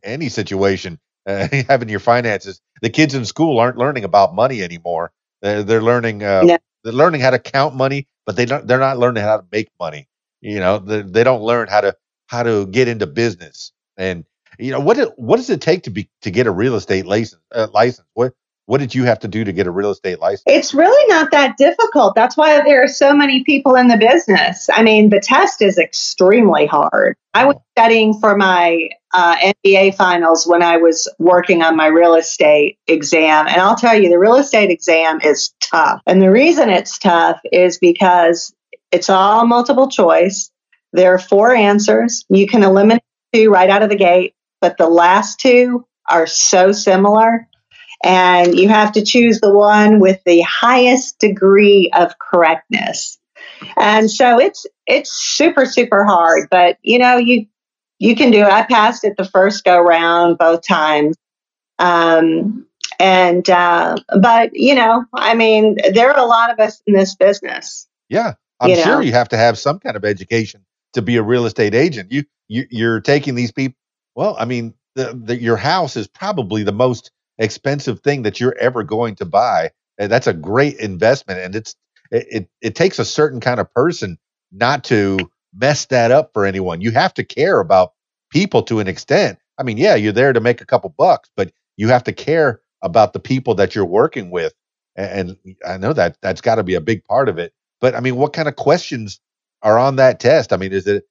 any situation. Uh, having your finances. The kids in school aren't learning about money anymore. They're, they're learning. Uh, No. They're learning how to count money, but they don't. They're not learning how to make money. You know, they, they don't learn how to how to get into business. And you know what? It, what does it take to be to get a real estate license? Uh, license. What what did you have to do to get a real estate license? It's really not that difficult. That's why there are so many people in the business. I mean, the test is extremely hard. I was studying for my uh, MBA finals when I was working on my real estate exam. And I'll tell you, the real estate exam is tough. And the reason it's tough is because it's all multiple choice. There are four answers. You can eliminate two right out of the gate, but the last two are so similar and you have to choose the one with the highest degree of correctness. And so it's it's super super hard, but you know you you can do it. I passed it the first go round both times. Um, and uh, but you know, I mean, there are a lot of us in this business. Yeah, I'm You sure know. you have to have some kind of education to be a real estate agent. You, you you're taking these people. Well, I mean, the, the, your house is probably the most expensive thing that you're ever going to buy. And that's a great investment, and it's it, it it takes a certain kind of person not to mess that up for anyone. You have to care about people to an extent. I mean, yeah, you're there to make a couple bucks, but you have to care about the people that you're working with. And, and I know that that's got to be a big part of it. But I mean, what kind of questions are on that test? I mean, is it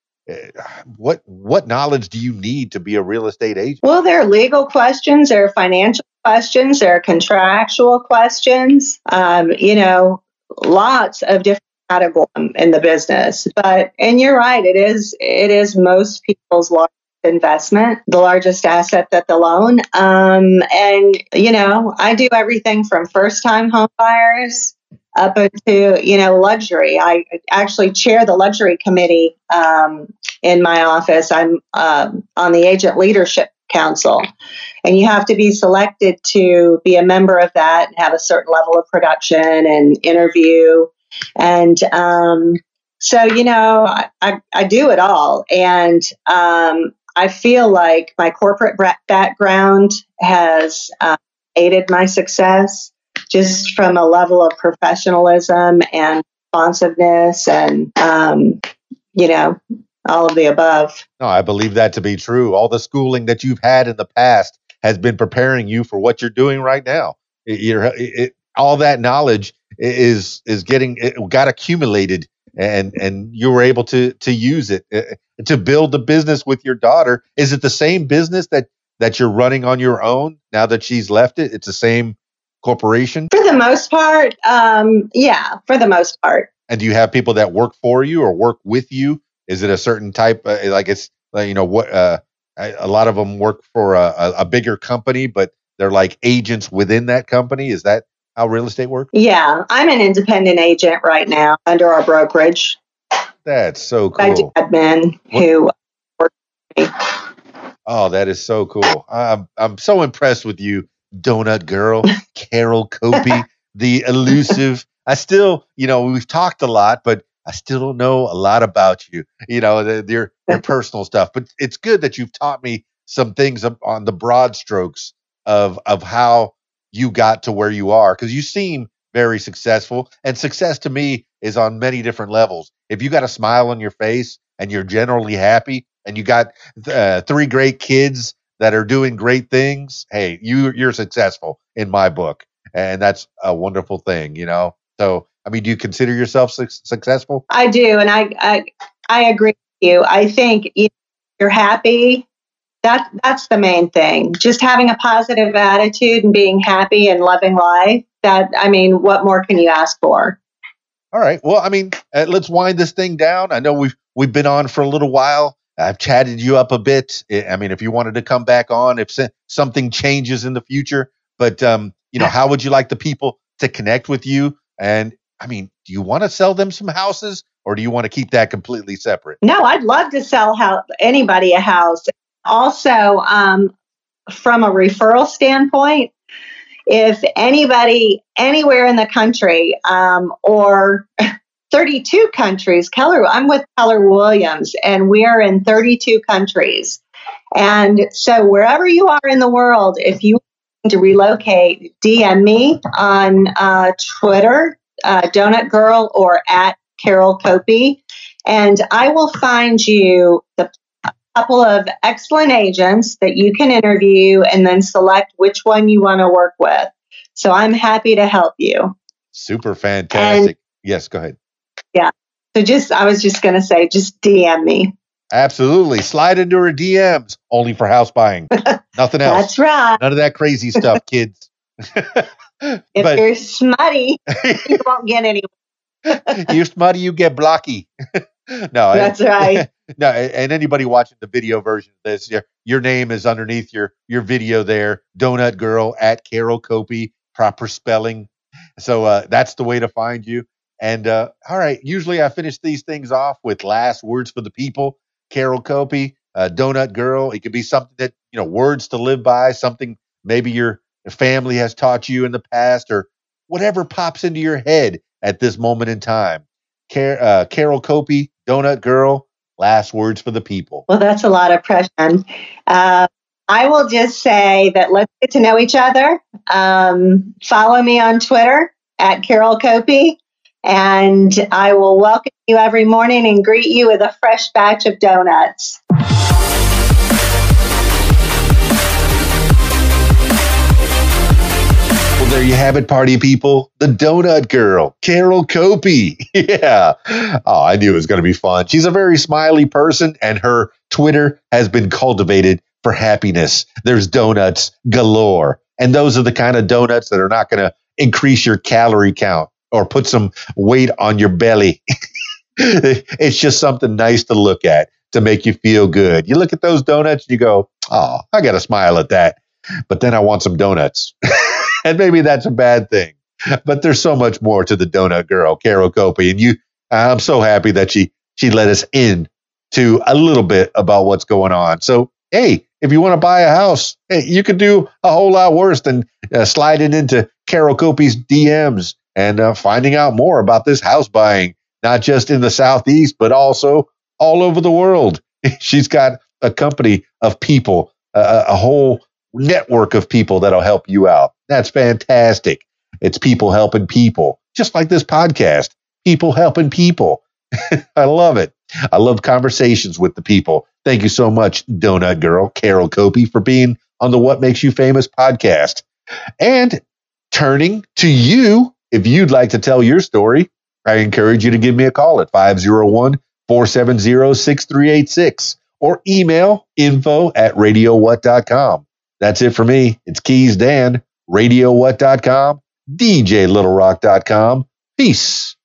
what what knowledge do you need to be a real estate agent? Well, there are legal questions, there are financial questions, there are contractual questions. Um, you know, lots of different categories in the business. But and you're right, it is it is most people's largest investment, the largest asset that they'll own. Um, and you know, I do everything from first time home buyers up into you know luxury. I actually chair the luxury committee um, in my office. I'm um, on the agent leadership council, and you have to be selected to be a member of that and have a certain level of production and interview. And um, so you know, I, I, I do it all, and um, I feel like my corporate background has uh, aided my success just from a level of professionalism and responsiveness and um, you know all of the above. No, I believe that to be true. All the schooling that you've had in the past has been preparing you for what you're doing right now. You're, it, all that knowledge is is getting got accumulated, and and you were able to to use it uh, to build the business with your daughter. Is it the same business that that you're running on your own now that she's left it? It's the same corporation. For the most part, um, yeah, for the most part. And do you have people that work for you or work with you? Is it a certain type? Uh, like it's you know what? Uh, a lot of them work for a, a, bigger company, but they're like agents within that company. Is that how real estate works? Yeah, I'm an independent agent right now under our brokerage. That's so cool. I do have men who work for me. Oh, that is so cool. I'm I'm so impressed with you, Donut Girl, Carol Coppie, the elusive. I still, you know, we've talked a lot, but I still don't know a lot about you. You know, the, your your personal stuff. But it's good that you've taught me some things on the broad strokes of of how you got to where you are because you seem very successful and success to me is on many different levels if you got a smile on your face and you're generally happy and you got uh, three great kids that are doing great things hey you you're successful in my book and that's a wonderful thing you know so i mean do you consider yourself suc successful I do, and I I, I agree with you. I think if you're happy. That that's the main thing. Just having a positive attitude and being happy and loving life. That I mean, what more can you ask for? All right. Well, I mean, uh, let's wind this thing down. I know we've we've been on for a little while. I've chatted you up a bit. I mean, if you wanted to come back on, if something changes in the future, but um, you know, how would you like the people to connect with you? And I mean, do you want to sell them some houses, or do you want to keep that completely separate? No, I'd love to sell how anybody a house. Also, um, from a referral standpoint, if anybody anywhere in the country um, or 32 countries, Keller, I'm with Keller Williams, and we are in 32 countries. And so, wherever you are in the world, if you want to relocate, DM me on uh, Twitter, uh, Donut Girl, or at Carol Coppie, and I will find you the couple of excellent agents that you can interview and then select which one you want to work with. So I'm happy to help you. Super fantastic. yes, go ahead. So just, I was just going to say, just DM me. Absolutely. Slide into her DMs. Only for house buying. Nothing else. That's right. None of that crazy stuff, kids. If but you're smutty, you won't get any. you're smutty, you get blocky. no, That's right. no, and anybody watching the video version of this, your your name is underneath your your video there. Donut Girl at Carol Coppie, proper spelling. So uh, that's the way to find you. And uh, all right, usually I finish these things off with last words for the people. Carol Coppie, uh, Donut Girl. It could be something that you know, words to live by. Something maybe your family has taught you in the past, or whatever pops into your head at this moment in time. Car- uh, Carol Coppie, Donut Girl. Last words for the people. Well, that's a lot of pressure. Uh, I will just say that let's get to know each other. Um, follow me on Twitter at Carol Coppie, and I will welcome you every morning and greet you with a fresh batch of donuts. Well, there you have it, party people. The Donut Girl, Carol Coppie. Yeah. Oh, I knew it was going to be fun. She's a very smiley person, and her Twitter has been cultivated for happiness. There's donuts galore. And those are the kind of donuts that are not going to increase your calorie count or put some weight on your belly. it's just something nice to look at to make you feel good. You look at those donuts and you go, oh, I got to smile at that. But then I want some donuts. and maybe that's a bad thing. But there's so much more to the donut girl, Carol Coppie, and you. I'm so happy that she she let us in to a little bit about what's going on. So hey, if you want to buy a house, hey, you could do a whole lot worse than uh, sliding into Carol Coppie's DMs and uh, finding out more about this house buying, not just in the southeast, but also all over the world. She's got a company of people, a whole network of people that'll help you out. That's fantastic. It's people helping people, just like this podcast. People helping people. I love it. I love conversations with the people. Thank you so much, Donut Girl, Carol Coppie, for being on the What Makes You Famous podcast. And turning to you, if you'd like to tell your story, I encourage you to give me a call at 501 470 6386 or email info at radiowhat.com. That's it for me. It's Keys Dan, radiowhat.com, djlittlerock.com. Peace.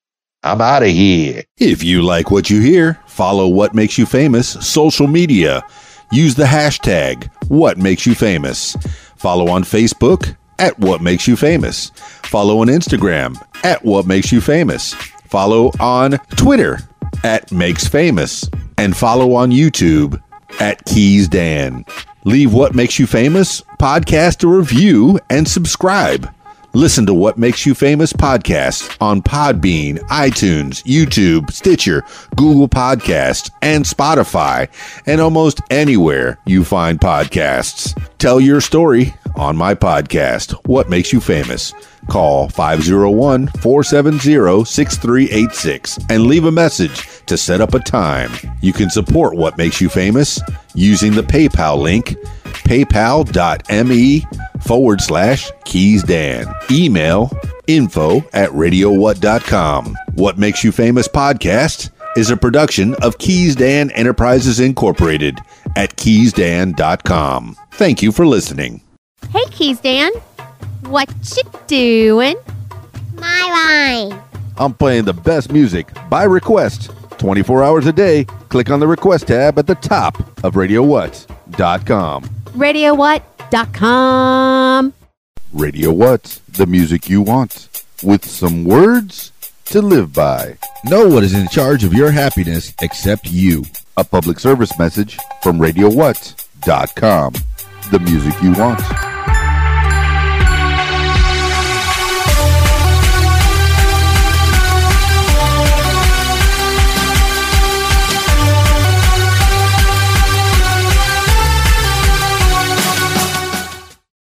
I'm out of here. If you like what you hear, follow What Makes You Famous social media. Use the hashtag What Makes You Famous. Follow on Facebook at What Makes You Famous. Follow on Instagram at What Makes You Famous. Follow on Twitter at Makes Famous. And follow on YouTube at Keys Dan. Leave What Makes You Famous, podcast a review, and subscribe. Listen to What Makes You Famous podcast on Podbean, iTunes, YouTube, Stitcher, Google Podcasts, and Spotify, and almost anywhere you find podcasts. Tell your story on my podcast, What Makes You Famous. Call 501 470 6386 and leave a message to set up a time. You can support What Makes You Famous using the PayPal link paypal.me forward slash keys dan. Email info at radiowhat.com. What Makes You Famous podcast is a production of Keys Dan Enterprises Incorporated at keysdan.com. Thank you for listening. Hey, Keys Dan. What you doing? My line. I'm playing the best music by request 24 hours a day. Click on the request tab at the top of radiowhat.com. RadioWhat.com. Radio What? The music you want. With some words to live by. No one is in charge of your happiness except you. A public service message from RadioWhat.com. The music you want.